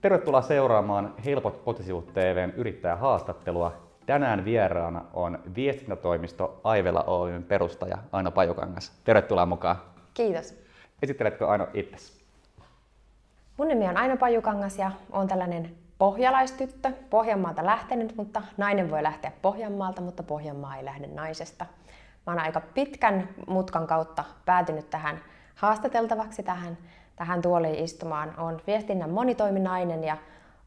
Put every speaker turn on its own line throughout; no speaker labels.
Tervetuloa seuraamaan Helpot kotisivut TVn yrittäjähaastattelua. Tänään vieraana on viestintätoimisto Aivela Oyn perustaja Aino Pajukangas. Tervetuloa mukaan.
Kiitos.
Esitteletkö Aino itsesi?
Mun nimi on Aino Pajukangas ja olen tällainen pohjalaistyttö, Pohjanmaalta lähtenyt, mutta nainen voi lähteä Pohjanmaalta, mutta Pohjanmaa ei lähde naisesta. Mä oon aika pitkän mutkan kautta päätynyt tähän haastateltavaksi tähän, tähän tuoliin istumaan. Olen viestinnän monitoiminainen ja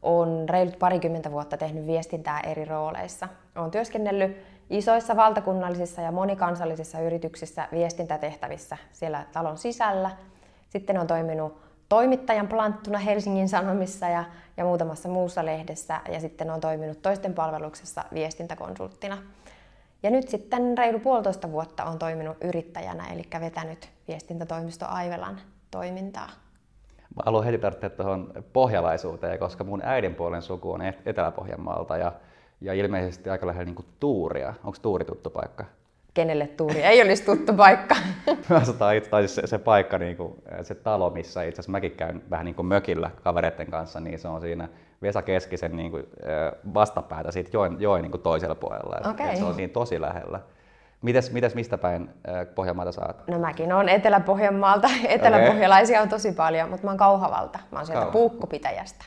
olen reilut parikymmentä vuotta tehnyt viestintää eri rooleissa. Olen työskennellyt isoissa valtakunnallisissa ja monikansallisissa yrityksissä viestintätehtävissä siellä talon sisällä. Sitten olen toiminut toimittajan planttuna Helsingin Sanomissa ja, ja muutamassa muussa lehdessä ja sitten olen toiminut toisten palveluksessa viestintäkonsulttina. Ja nyt sitten reilu puolitoista vuotta on toiminut yrittäjänä, eli vetänyt viestintätoimisto Aivelan toimintaa.
Mä haluan heti tarttua tuohon pohjalaisuuteen, koska mun äidinpuolen suku on Etelä-Pohjanmaalta ja, ja ilmeisesti aika lähellä niin Tuuria. Onko Tuuri tuttu paikka?
Kenelle Tuuri ei olisi tuttu paikka?
Mä asutaan itse tai se, se paikka, niin kuin, se talo, missä itse asiassa mäkin käyn vähän niin kuin mökillä kavereiden kanssa, niin se on siinä Vesa Keskisen niin kuin, vastapäätä siitä joen, joen niin kuin toisella puolella.
Okay.
se on siinä tosi lähellä. Mites, mites mistä päin Pohjanmaalta saat?
No mäkin olen Etelä-Pohjanmaalta. Eteläpohjalaisia on tosi paljon, mutta mä oon Kauhavalta. Mä oon sieltä Kauha. Puukkopitäjästä.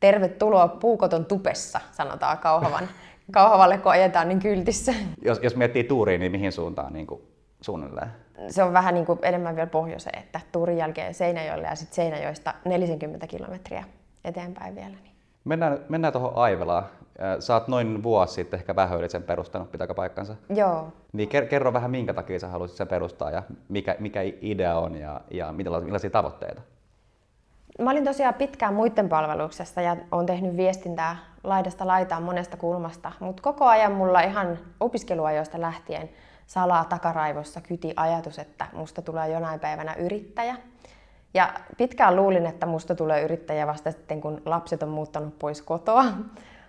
Tervetuloa Puukoton tupessa, sanotaan Kauhavan. Kauhavalle, kun ajetaan niin kyltissä.
Jos, jos miettii tuuriin, niin mihin suuntaan niin kuin suunnilleen?
Se on vähän niin kuin enemmän vielä pohjoiseen, että Tuurin jälkeen Seinäjoelle ja sitten Seinäjoista 40 kilometriä eteenpäin vielä. Niin.
Mennään, mennään tuohon Aivelaan. Sä oot noin vuosi sitten ehkä vähän yli sen perustanut, pitääkö paikkansa?
Joo.
Niin kerro vähän, minkä takia sä haluaisit sen perustaa ja mikä, mikä idea on ja, ja millaisia tavoitteita?
Mä olin tosiaan pitkään muiden palveluksessa ja olen tehnyt viestintää laidasta laitaan monesta kulmasta, mutta koko ajan mulla ihan opiskeluajoista lähtien salaa takaraivossa kyti ajatus, että musta tulee jonain päivänä yrittäjä. Ja pitkään luulin, että musta tulee yrittäjä vasta sitten, kun lapset on muuttanut pois kotoa.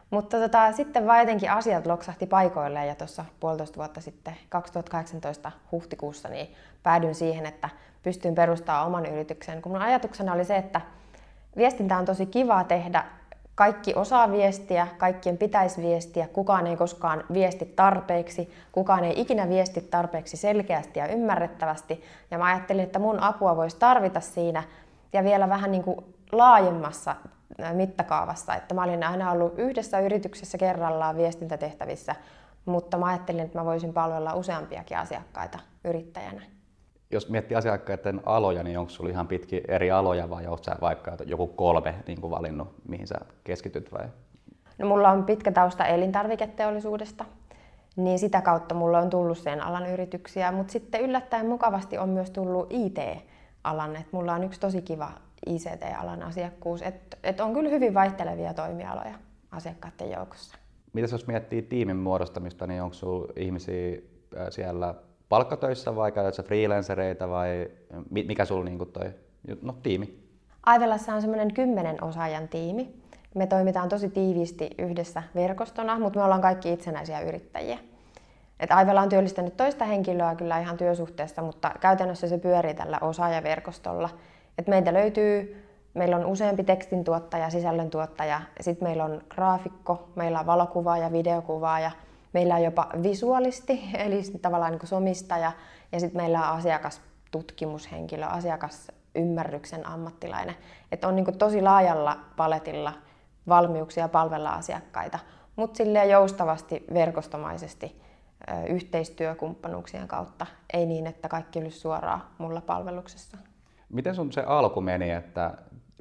Mutta tota, sitten vaan jotenkin asiat loksahti paikoilleen ja tuossa puolitoista vuotta sitten 2018 huhtikuussa niin päädyin siihen, että pystyin perustamaan oman yrityksen. Kun mun ajatuksena oli se, että viestintä on tosi kiva tehdä, kaikki osaa viestiä, kaikkien pitäisi viestiä, kukaan ei koskaan viesti tarpeeksi, kukaan ei ikinä viesti tarpeeksi selkeästi ja ymmärrettävästi. Ja mä ajattelin, että mun apua voisi tarvita siinä ja vielä vähän niin kuin laajemmassa mittakaavassa. Että mä olin aina ollut yhdessä yrityksessä kerrallaan viestintätehtävissä, mutta mä ajattelin, että mä voisin palvella useampiakin asiakkaita yrittäjänä.
Jos miettii asiakkaiden aloja, niin onko sinulla ihan pitki eri aloja vai onko sä vaikka joku kolme niin kuin valinnut, mihin sä keskityt vai?
No, mulla on pitkä tausta elintarviketeollisuudesta, niin sitä kautta mulla on tullut sen alan yrityksiä, mutta sitten yllättäen mukavasti on myös tullut IT-alan, että mulla on yksi tosi kiva ICT-alan asiakkuus. Et, et on kyllä hyvin vaihtelevia toimialoja asiakkaiden joukossa.
Mitäs jos miettii tiimin muodostamista, niin onko sinulla ihmisiä siellä palkkatöissä vai käytätkö freelancereita vai mikä sulla niin toi no, tiimi?
Aivelassa on semmoinen kymmenen osaajan tiimi. Me toimitaan tosi tiiviisti yhdessä verkostona, mutta me ollaan kaikki itsenäisiä yrittäjiä. Et Aivela on työllistänyt toista henkilöä kyllä ihan työsuhteessa, mutta käytännössä se pyörii tällä osaajaverkostolla. Et meitä löytyy, meillä on useampi tekstintuottaja, sisällöntuottaja, sitten meillä on graafikko, meillä on valokuvaaja, videokuvaaja, meillä on jopa visuaalisti, eli tavallaan niin somistaja, ja sitten meillä on asiakastutkimushenkilö, asiakasymmärryksen ammattilainen. Et on niin tosi laajalla paletilla valmiuksia palvella asiakkaita, mutta silleen joustavasti, verkostomaisesti yhteistyökumppanuuksien kautta, ei niin, että kaikki olisi suoraan mulla palveluksessa.
Miten sun se alku meni, että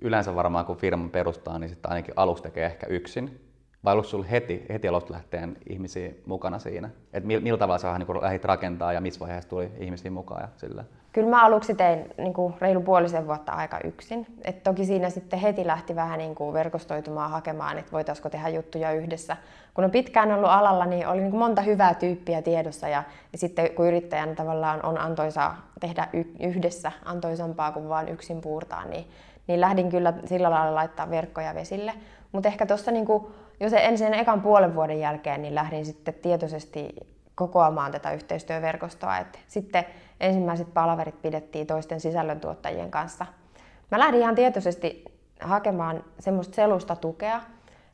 yleensä varmaan kun firman perustaa, niin sitten ainakin aluksi tekee ehkä yksin? Vai oliko sinulla heti, heti alusta lähteen ihmisiä mukana siinä? Et millä tavalla sä niin lähdit rakentaa ja missä vaiheessa tuli ihmisiä mukaan ja sillä?
Kyllä mä aluksi tein niin kuin reilu puolisen vuotta aika yksin. Et toki siinä sitten heti lähti vähän niin kuin verkostoitumaan hakemaan, että voitaisiko tehdä juttuja yhdessä. Kun on pitkään ollut alalla, niin oli niin kuin monta hyvää tyyppiä tiedossa ja, ja sitten kun yrittäjän tavallaan on antoisaa tehdä yhdessä, antoisampaa kuin vain yksin puurtaa, niin, niin lähdin kyllä sillä lailla laittaa verkkoja vesille. Mutta ehkä tuossa niin jo se ensin ekan puolen vuoden jälkeen niin lähdin sitten tietoisesti kokoamaan tätä yhteistyöverkostoa. Et sitten ensimmäiset palaverit pidettiin toisten sisällöntuottajien kanssa. Mä lähdin ihan tietoisesti hakemaan semmoista selusta tukea,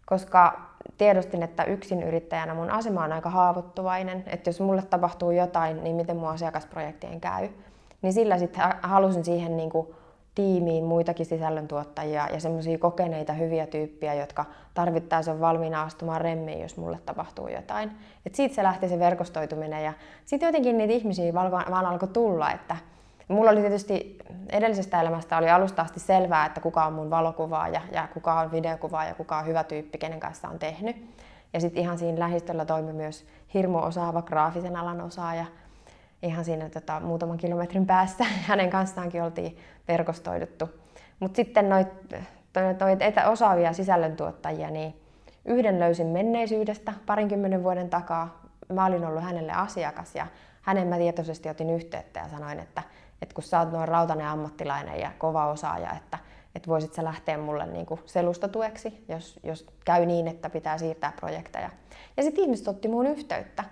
koska tiedostin, että yksin yrittäjänä mun asema on aika haavoittuvainen, että jos mulle tapahtuu jotain, niin miten mun asiakasprojektien käy. Niin sillä sitten halusin siihen niin kuin tiimiin muitakin sisällöntuottajia ja semmoisia kokeneita hyviä tyyppiä, jotka tarvittaessa on valmiina astumaan remmiin, jos mulle tapahtuu jotain. Et siitä se lähti se verkostoituminen ja sitten jotenkin niitä ihmisiä vaan alkoi tulla, että mulla oli tietysti edellisestä elämästä oli alusta asti selvää, että kuka on mun valokuvaaja ja kuka on videokuvaaja ja kuka on hyvä tyyppi, kenen kanssa on tehnyt. Ja sitten ihan siinä lähistöllä toimi myös hirmu osaava graafisen alan osaaja, ihan siinä tota, muutaman kilometrin päässä. Hänen kanssaankin oltiin verkostoiduttu. Mutta sitten noita noit osaavia sisällöntuottajia, niin yhden löysin menneisyydestä parinkymmenen vuoden takaa. Mä olin ollut hänelle asiakas ja hänen mä tietoisesti otin yhteyttä ja sanoin, että, että kun sä oot noin rautainen ammattilainen ja kova osaaja, että, että voisit sä lähteä mulle niin selustatueksi, jos, jos käy niin, että pitää siirtää projekteja. Ja sitten ihmiset otti muun yhteyttä.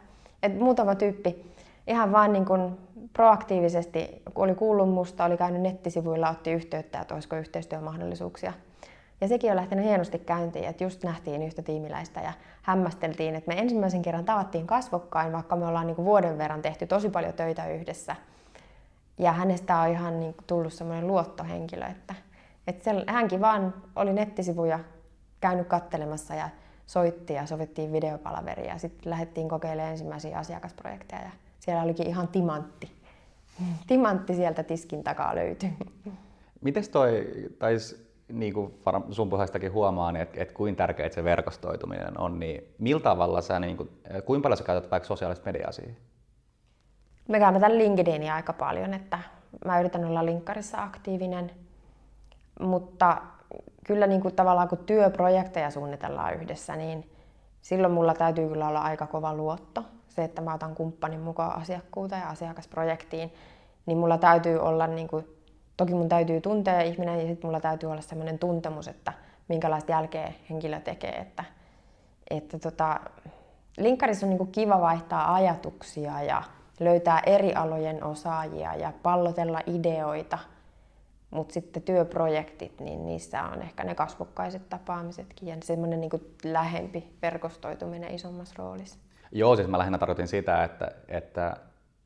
Et muutama tyyppi ihan vaan niin kuin proaktiivisesti, kun oli kuullut musta, oli käynyt nettisivuilla, otti yhteyttä, että olisiko yhteistyömahdollisuuksia. Ja sekin on lähtenyt hienosti käyntiin, että just nähtiin yhtä tiimiläistä ja hämmästeltiin, että me ensimmäisen kerran tavattiin kasvokkain, vaikka me ollaan niin vuoden verran tehty tosi paljon töitä yhdessä. Ja hänestä on ihan niin tullut semmoinen luottohenkilö, että, että se, hänkin vaan oli nettisivuja käynyt kattelemassa ja soitti ja sovittiin videopalaveria ja sitten lähdettiin kokeilemaan ensimmäisiä asiakasprojekteja ja siellä olikin ihan timantti. Timantti sieltä tiskin takaa löytyi.
Miten toi, tai niin kuin sun puheestakin huomaa, niin että, että kuinka tärkeää se verkostoituminen on, niin millä tavalla sä, niin kuin, kuinka paljon sä käytät vaikka sosiaalista mediaa siihen?
Me käytetään LinkedInia aika paljon, että mä yritän olla linkkarissa aktiivinen, mutta kyllä niin kuin tavallaan kun työprojekteja suunnitellaan yhdessä, niin silloin mulla täytyy kyllä olla aika kova luotto se, että mä otan kumppanin mukaan asiakkuuteen ja asiakasprojektiin, niin mulla täytyy olla, niin kuin, toki mun täytyy tuntea ihminen ja sitten mulla täytyy olla sellainen tuntemus, että minkälaista jälkeä henkilö tekee. Että, että tota, linkkarissa on niin kuin kiva vaihtaa ajatuksia ja löytää eri alojen osaajia ja pallotella ideoita. Mutta sitten työprojektit, niin niissä on ehkä ne kasvokkaiset tapaamisetkin ja semmoinen niin lähempi verkostoituminen isommassa roolissa.
Joo, siis mä lähinnä tarkoitin sitä, että, että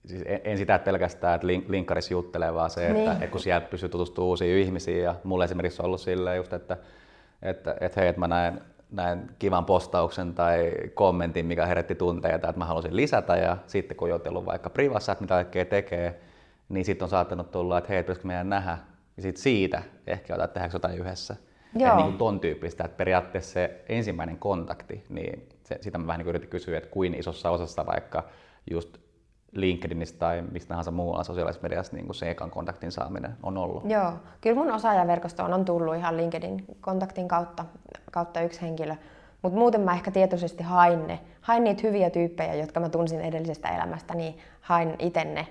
siis en sitä että pelkästään, että linkkarissa juttelee, vaan se, niin. että, kun sieltä pystyy tutustumaan uusiin ihmisiin. Ja mulle esimerkiksi on ollut silleen just, että, että, että hei, että mä näen, näen kivan postauksen tai kommentin, mikä herätti tunteita, että mä haluaisin lisätä. Ja sitten kun on vaikka privassa, että mitä kaikkea tekee, niin sitten on saattanut tulla, että hei, pitäisikö meidän nähdä. Ja sitten siitä ehkä otat tehdäänkö jotain yhdessä. Joo. Että niin kuin ton tyyppistä, että periaatteessa se ensimmäinen kontakti, niin se, sitä mä vähän niin yritin kysyä, että kuin isossa osassa vaikka just LinkedInistä tai mistä tahansa muualla sosiaalisessa mediassa niin se ekan kontaktin saaminen on ollut?
Joo, kyllä mun osaajaverkostoon on tullut ihan LinkedIn kontaktin kautta, kautta yksi henkilö. Mutta muuten mä ehkä tietoisesti hain ne. Hain niitä hyviä tyyppejä, jotka mä tunsin edellisestä elämästä, niin hain itse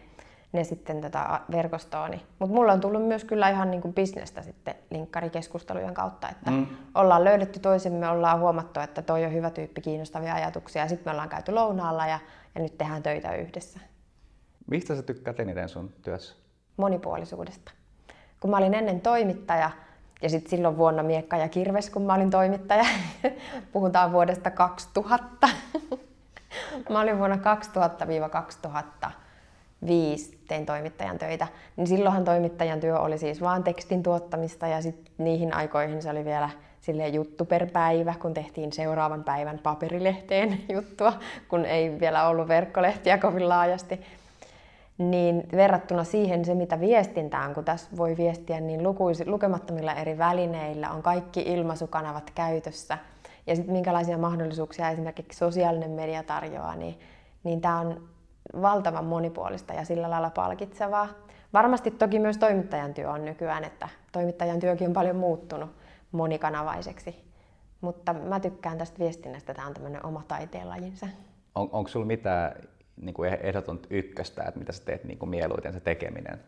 ne sitten tätä verkostooni. Mutta mulla on tullut myös kyllä ihan niin kuin bisnestä sitten linkkarikeskustelujen kautta, että mm. ollaan löydetty toisemme, ollaan huomattu, että toi on hyvä tyyppi, kiinnostavia ajatuksia, ja sitten me ollaan käyty lounaalla ja, ja nyt tehdään töitä yhdessä.
Mistä sä tykkäät eniten sun työssä?
Monipuolisuudesta. Kun mä olin ennen toimittaja, ja sitten silloin vuonna Miekka ja Kirves, kun mä olin toimittaja, puhutaan vuodesta 2000. mä olin vuonna 2000-2000 viisi tein toimittajan töitä, niin silloinhan toimittajan työ oli siis vaan tekstin tuottamista ja sitten niihin aikoihin se oli vielä sille juttu per päivä, kun tehtiin seuraavan päivän paperilehteen juttua, kun ei vielä ollut verkkolehtiä kovin laajasti. Niin verrattuna siihen se, mitä viestintään, kun tässä voi viestiä niin lukuisi, lukemattomilla eri välineillä, on kaikki ilmaisukanavat käytössä, ja sitten minkälaisia mahdollisuuksia esimerkiksi sosiaalinen media tarjoaa, niin, niin tämä on valtavan monipuolista ja sillä lailla palkitsevaa. Varmasti toki myös toimittajan työ on nykyään, että toimittajan työkin on paljon muuttunut monikanavaiseksi. Mutta mä tykkään tästä viestinnästä, tämä on tämmöinen oma taiteenlajinsa.
On, onko sulla mitään niin kuin ehdoton ykköstä, että mitä sä teet niin kuin mieluiten se tekeminen?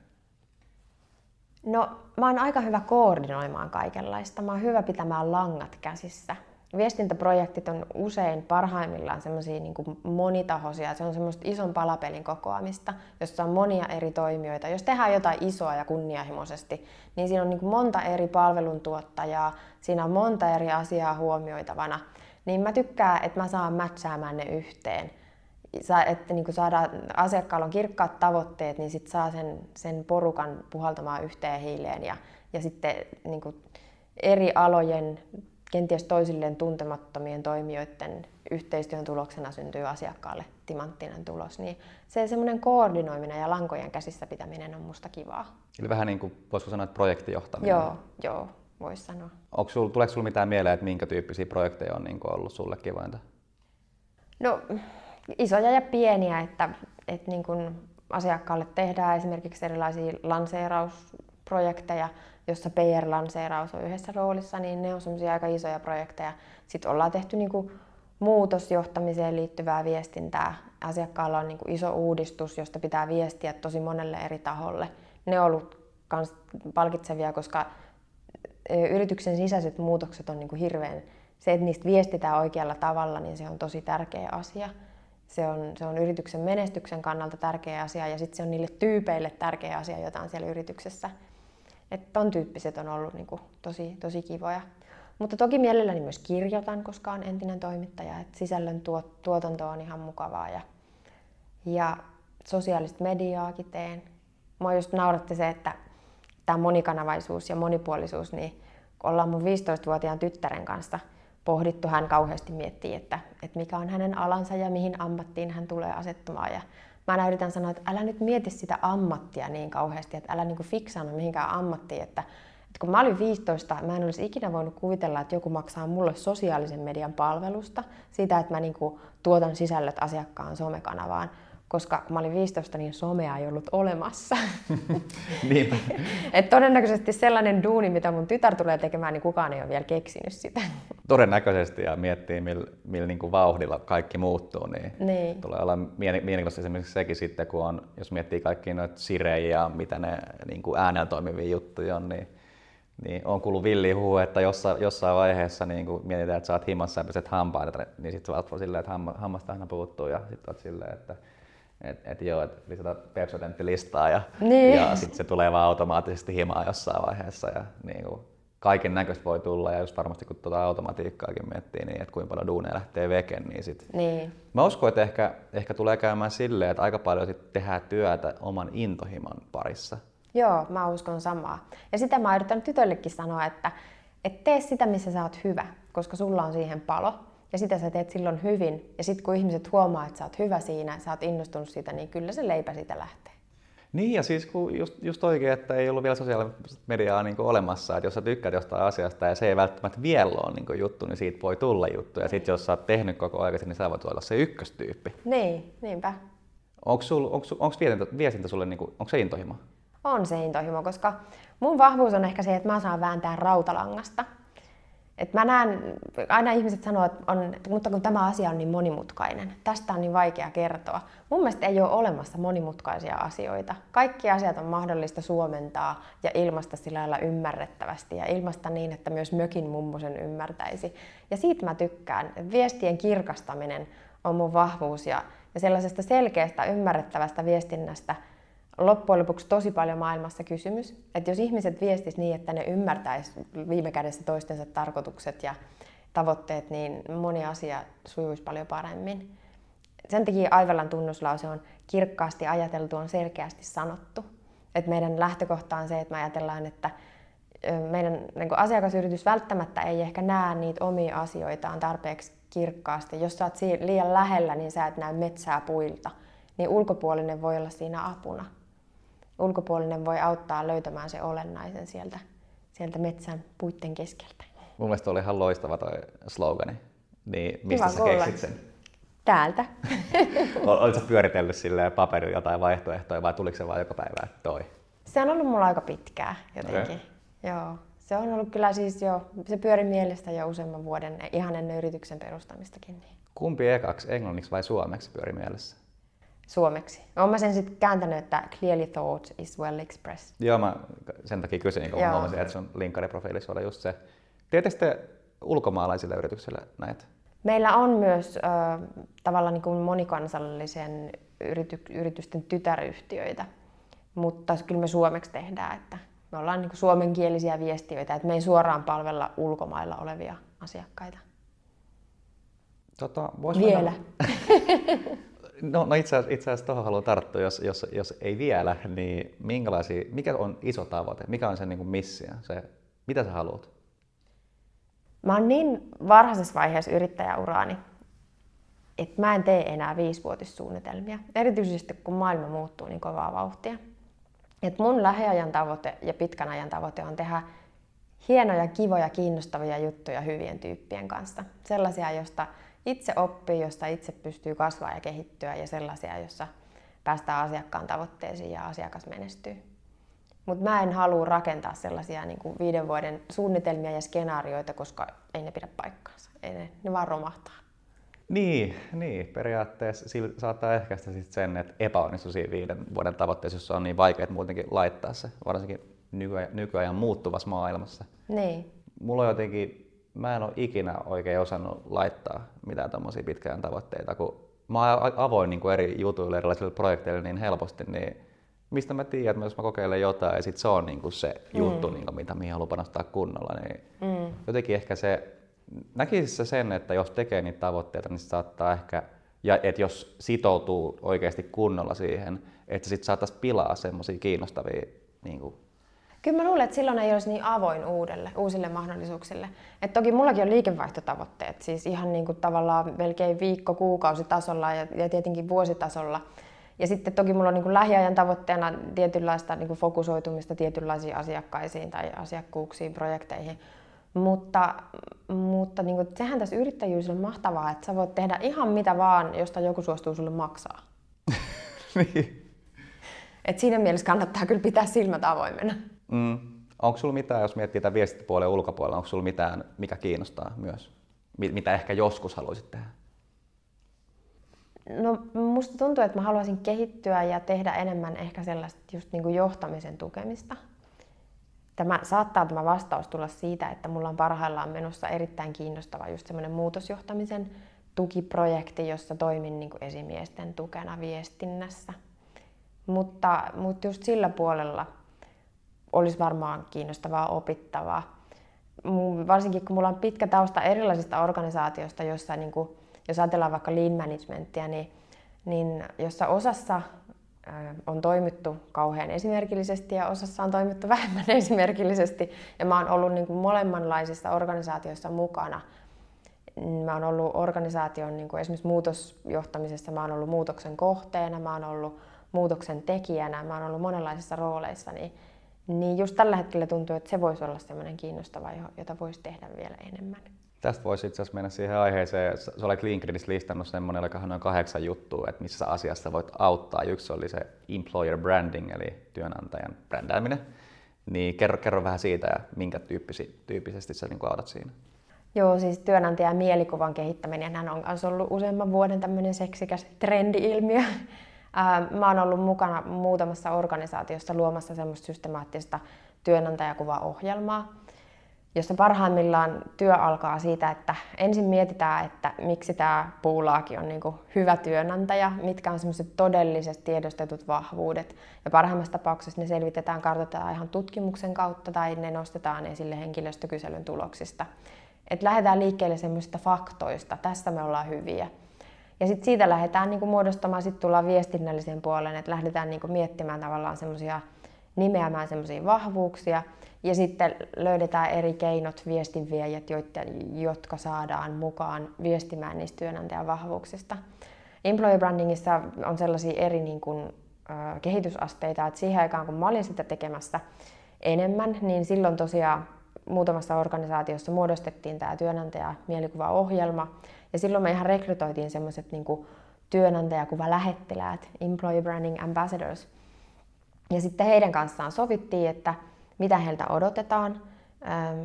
No, mä oon aika hyvä koordinoimaan kaikenlaista. Mä oon hyvä pitämään langat käsissä. Viestintäprojektit on usein parhaimmillaan semmoisia niin monitahoisia. Se on semmoista ison palapelin kokoamista, jossa on monia eri toimijoita. Jos tehdään jotain isoa ja kunnianhimoisesti, niin siinä on niin monta eri palveluntuottajaa, siinä on monta eri asiaa huomioitavana. Niin mä tykkään, että mä saan matchaamaan ne yhteen. Että niin saadaan, asiakkaalla on kirkkaat tavoitteet, niin sit saa sen, sen porukan puhaltamaan yhteen hiileen ja, ja sitten niin eri alojen kenties toisilleen tuntemattomien toimijoiden yhteistyön tuloksena syntyy asiakkaalle timanttinen tulos, niin se semmoinen koordinoiminen ja lankojen käsissä pitäminen on musta kivaa.
Eli vähän niin kuin, voisiko sanoa, että projektijohtaminen?
Joo, joo, voisi sanoa.
Onko sul, tuleeko sinulle mitään mieleen, että minkä tyyppisiä projekteja on niin ollut sulle kivointa?
No, isoja ja pieniä, että, että niin kuin asiakkaalle tehdään esimerkiksi erilaisia lanseerausprojekteja, jossa PR-lanseeraus on yhdessä roolissa, niin ne on semmoisia aika isoja projekteja. Sitten ollaan tehty niin kuin muutosjohtamiseen liittyvää viestintää. Asiakkaalla on niin kuin iso uudistus, josta pitää viestiä tosi monelle eri taholle. Ne on ollut kans palkitsevia, koska yrityksen sisäiset muutokset on niin kuin hirveän, se, että niistä viestitään oikealla tavalla, niin se on tosi tärkeä asia. Se on, se on yrityksen menestyksen kannalta tärkeä asia ja sitten se on niille tyypeille tärkeä asia, jota on siellä yrityksessä että ton tyyppiset on ollut niin kuin tosi, tosi kivoja. Mutta toki mielelläni myös kirjoitan, koska on entinen toimittaja, että sisällön tuot, tuotanto on ihan mukavaa ja, ja sosiaalista mediaakin teen. Mua just nauratti se, että tämä monikanavaisuus ja monipuolisuus, niin kun ollaan mun 15-vuotiaan tyttären kanssa pohdittu, hän kauheasti miettii, että, että mikä on hänen alansa ja mihin ammattiin hän tulee asettumaan. Ja mä aina yritän sanoa, että älä nyt mieti sitä ammattia niin kauheasti, että älä niinku fiksaana mihinkään ammattiin, että, että kun mä olin 15, mä en olisi ikinä voinut kuvitella, että joku maksaa mulle sosiaalisen median palvelusta, siitä, että mä niinku tuotan sisällöt asiakkaan somekanavaan, koska kun mä olin 15, niin somea ei ollut olemassa.
Niinpä.
Et todennäköisesti sellainen duuni, mitä mun tytär tulee tekemään, niin kukaan ei ole vielä keksinyt sitä.
Todennäköisesti ja miettii, millä millä niin vauhdilla kaikki muuttuu, niin, niin. tulee olla mielenkiintoista esimerkiksi sekin sitten, kun on, jos miettii kaikki noita sirejä ja mitä ne niin äänellä toimivia juttuja on, niin niin on kuullut villihuhu, että jossain, jossain vaiheessa niin kun mietitään, että sä oot himassa ja peset hampaita, niin sitten sä oot silleen, että hammasta aina puuttuu ja sitten oot silleen, että että et joo, että lisätä persotentti-listaa ja, niin. ja sitten se tulee vaan automaattisesti himaa jossain vaiheessa. Ja niin kuin, kaiken näköistä voi tulla ja just varmasti kun tuota automatiikkaakin miettii, niin että kuinka paljon duuneja lähtee veken, niin sit...
Niin.
Mä uskon, että ehkä, ehkä tulee käymään silleen, että aika paljon sit tehdään työtä oman intohimon parissa.
Joo, mä uskon samaa. Ja sitä mä yritän tytöllekin sanoa, että et tee sitä, missä sä oot hyvä, koska sulla on siihen palo ja sitä sä teet silloin hyvin. Ja sitten kun ihmiset huomaa, että sä oot hyvä siinä, sä oot innostunut siitä, niin kyllä se leipä siitä lähtee.
Niin ja siis kun just, just oikein, että ei ollut vielä sosiaalista mediaa niin olemassa, että jos sä tykkäät jostain asiasta ja se ei välttämättä vielä ole niin juttu, niin siitä voi tulla juttu. Ja sitten jos sä oot tehnyt koko ajan, niin sä voit olla se ykköstyyppi.
Niin, niinpä.
Onko viestintä, viestintä sulle, niin kuin, onko se intohimo?
On se intohimo, koska mun vahvuus on ehkä se, että mä saan vääntää rautalangasta. Et mä näen, aina ihmiset sanoo, että on, mutta kun tämä asia on niin monimutkainen, tästä on niin vaikea kertoa. Mun mielestä ei ole olemassa monimutkaisia asioita. Kaikki asiat on mahdollista suomentaa ja ilmasta sillä lailla ymmärrettävästi ja ilmasta niin, että myös mökin mummo sen ymmärtäisi. Ja siitä mä tykkään. Viestien kirkastaminen on mun vahvuus ja, ja sellaisesta selkeästä, ymmärrettävästä viestinnästä – loppujen lopuksi tosi paljon maailmassa kysymys. Että jos ihmiset viestis niin, että ne ymmärtäisi viime kädessä toistensa tarkoitukset ja tavoitteet, niin moni asia sujuisi paljon paremmin. Sen takia Aivallan tunnuslause on kirkkaasti ajateltu, on selkeästi sanottu. Et meidän lähtökohta on se, että me ajatellaan, että meidän niin asiakasyritys välttämättä ei ehkä näe niitä omia asioitaan tarpeeksi kirkkaasti. Jos sä oot liian lähellä, niin sä et näe metsää puilta. Niin ulkopuolinen voi olla siinä apuna ulkopuolinen voi auttaa löytämään se olennaisen sieltä, sieltä metsän puitten keskeltä.
Mun mielestä oli ihan loistava toi slogani. Niin mistä Hyvä sä kuulla. keksit sen?
Täältä.
Oletko pyöritellyt sille paperilla jotain vaihtoehtoja vai tuliko se vain joka päivä toi?
Se on ollut mulla aika pitkää jotenkin. Okay. Joo. Se on ollut kyllä siis jo, se pyöri mielestä jo useamman vuoden ihan ennen yrityksen perustamistakin. Niin.
Kumpi ekaksi, englanniksi vai suomeksi pyöri mielessä?
Suomeksi. Olen mä sen sitten kääntänyt, että clearly thought is well expressed.
Joo, mä sen takia kysyin, kun mä huomasin, että sun linkkariprofiilissa oli just se. Te ulkomaalaisille yrityksille näitä?
Meillä on myös äh, tavallaan niin kuin monikansallisen yrity, yritysten tytäryhtiöitä, mutta kyllä me suomeksi tehdään, että me ollaan niin kuin suomenkielisiä viestiöitä, että me ei suoraan palvella ulkomailla olevia asiakkaita.
Tota,
Vielä.
No, no itse, asiassa, itse asiassa tuohon haluan tarttua, jos, jos, jos ei vielä, niin minkälaisia, mikä on iso tavoite, mikä on se niin missio, se, mitä sä haluat?
Mä oon niin varhaisessa vaiheessa yrittäjäuraani, että mä en tee enää viisivuotissuunnitelmia, erityisesti kun maailma muuttuu niin kovaa vauhtia. Et mun lähiajan tavoite ja pitkän ajan tavoite on tehdä hienoja, kivoja, kiinnostavia juttuja hyvien tyyppien kanssa. Sellaisia, joista itse oppii, josta itse pystyy kasvaa ja kehittyä ja sellaisia, jossa päästään asiakkaan tavoitteisiin ja asiakas menestyy. Mutta mä en halua rakentaa sellaisia niin kuin viiden vuoden suunnitelmia ja skenaarioita, koska ei ne pidä paikkaansa. Ei ne, ne vaan romahtaa.
Niin, niin, periaatteessa sillä saattaa ehkäistä sit sen, että epäonnistuu siinä viiden vuoden tavoitteessa, jossa on niin vaikea muutenkin laittaa se, varsinkin nykyajan, nykyajan muuttuvassa maailmassa.
Niin.
Mulla on jotenkin mä en ole ikinä oikein osannut laittaa mitään tommosia pitkään tavoitteita, kun mä avoin niin kuin eri jutuille, erilaisille projekteille niin helposti, niin mistä mä tiedän, että jos mä kokeilen jotain ja sit se on niin kuin se mm. juttu, niin kuin, mitä mihin haluan panostaa kunnolla, niin mm. jotenkin ehkä se, näkisi se sen, että jos tekee niitä tavoitteita, niin se saattaa ehkä, ja että jos sitoutuu oikeasti kunnolla siihen, että sitten saataisiin pilaa semmoisia kiinnostavia niin kuin,
Kyllä mä luulen, että silloin ei olisi niin avoin uudelle, uusille mahdollisuuksille. Et toki mullakin on liikevaihtotavoitteet, siis ihan niin kuin tavallaan melkein viikko, kuukausitasolla ja, ja tietenkin vuositasolla. Ja sitten toki mulla on niin kuin lähiajan tavoitteena tietynlaista niin kuin fokusoitumista tietynlaisiin asiakkaisiin tai asiakkuuksiin, projekteihin. Mutta, mutta niin kuin, sehän tässä yrittäjyys on mahtavaa, että sä voit tehdä ihan mitä vaan, josta joku suostuu sulle maksaa.
niin.
Et siinä mielessä kannattaa kyllä pitää silmät avoimena.
Mm. Onko sulla mitään, jos miettii tätä viestintäpuolen ulkopuolella, onko sulla mitään, mikä kiinnostaa myös? Mitä ehkä joskus haluaisit tehdä?
No musta tuntuu, että mä haluaisin kehittyä ja tehdä enemmän ehkä sellaista just niin kuin johtamisen tukemista. Tämä saattaa tämä vastaus tulla siitä, että mulla on parhaillaan menossa erittäin kiinnostava just semmoinen muutosjohtamisen tukiprojekti, jossa toimin niin kuin esimiesten tukena viestinnässä. Mutta, mutta just sillä puolella olisi varmaan kiinnostavaa opittavaa. Varsinkin kun mulla on pitkä tausta erilaisista organisaatioista, joissa niin kuin, jos ajatellaan vaikka lean managementia, niin, niin jossa osassa on toimittu kauhean esimerkillisesti ja osassa on toimittu vähemmän esimerkillisesti. Ja mä oon ollut niin kuin molemmanlaisissa organisaatioissa mukana. Mä oon ollut organisaation niin kuin esimerkiksi muutosjohtamisessa, mä oon ollut muutoksen kohteena, mä oon ollut muutoksen tekijänä, mä oon ollut monenlaisissa rooleissa, niin niin just tällä hetkellä tuntuu, että se voisi olla sellainen kiinnostava, jota voisi tehdä vielä enemmän.
Tästä voisi itse asiassa mennä siihen aiheeseen. Sä olet LinkedInissä listannut semmoinen, joka noin kahdeksan juttua, että missä asiassa voit auttaa. Yksi oli se employer branding, eli työnantajan brändääminen. Niin kerro, kerro vähän siitä ja minkä tyyppisi, tyyppisesti sä niin autat siinä.
Joo, siis työnantajan mielikuvan kehittäminen on myös ollut useamman vuoden tämmöinen seksikäs trendi-ilmiö. Mä oon ollut mukana muutamassa organisaatiossa luomassa semmoista systemaattista työnantajakuvaohjelmaa, jossa parhaimmillaan työ alkaa siitä, että ensin mietitään, että miksi tämä puulaaki on niinku hyvä työnantaja, mitkä on semmoiset todelliset tiedostetut vahvuudet. Ja parhaimmassa tapauksessa ne selvitetään, kartoitetaan ihan tutkimuksen kautta tai ne nostetaan esille henkilöstökyselyn tuloksista. Et lähdetään liikkeelle semmoisista faktoista, tässä me ollaan hyviä. Ja sitten siitä lähdetään niin kuin muodostamaan, sitten tullaan viestinnälliseen puoleen, että lähdetään niin kuin miettimään tavallaan semmoisia, nimeämään semmoisia vahvuuksia, ja sitten löydetään eri keinot viestinviejät, jotka saadaan mukaan viestimään niistä työnantajan vahvuuksista. Employer brandingissa on sellaisia eri niin kuin, kehitysasteita, että siihen aikaan kun mä olin sitä tekemässä enemmän, niin silloin tosiaan muutamassa organisaatiossa muodostettiin tämä työnantaja mielikuvaohjelma, ja silloin me ihan rekrytoitiin semmoiset niin työnantajakuva lähettiläät, employee branding ambassadors. Ja sitten heidän kanssaan sovittiin, että mitä heiltä odotetaan. Ähm,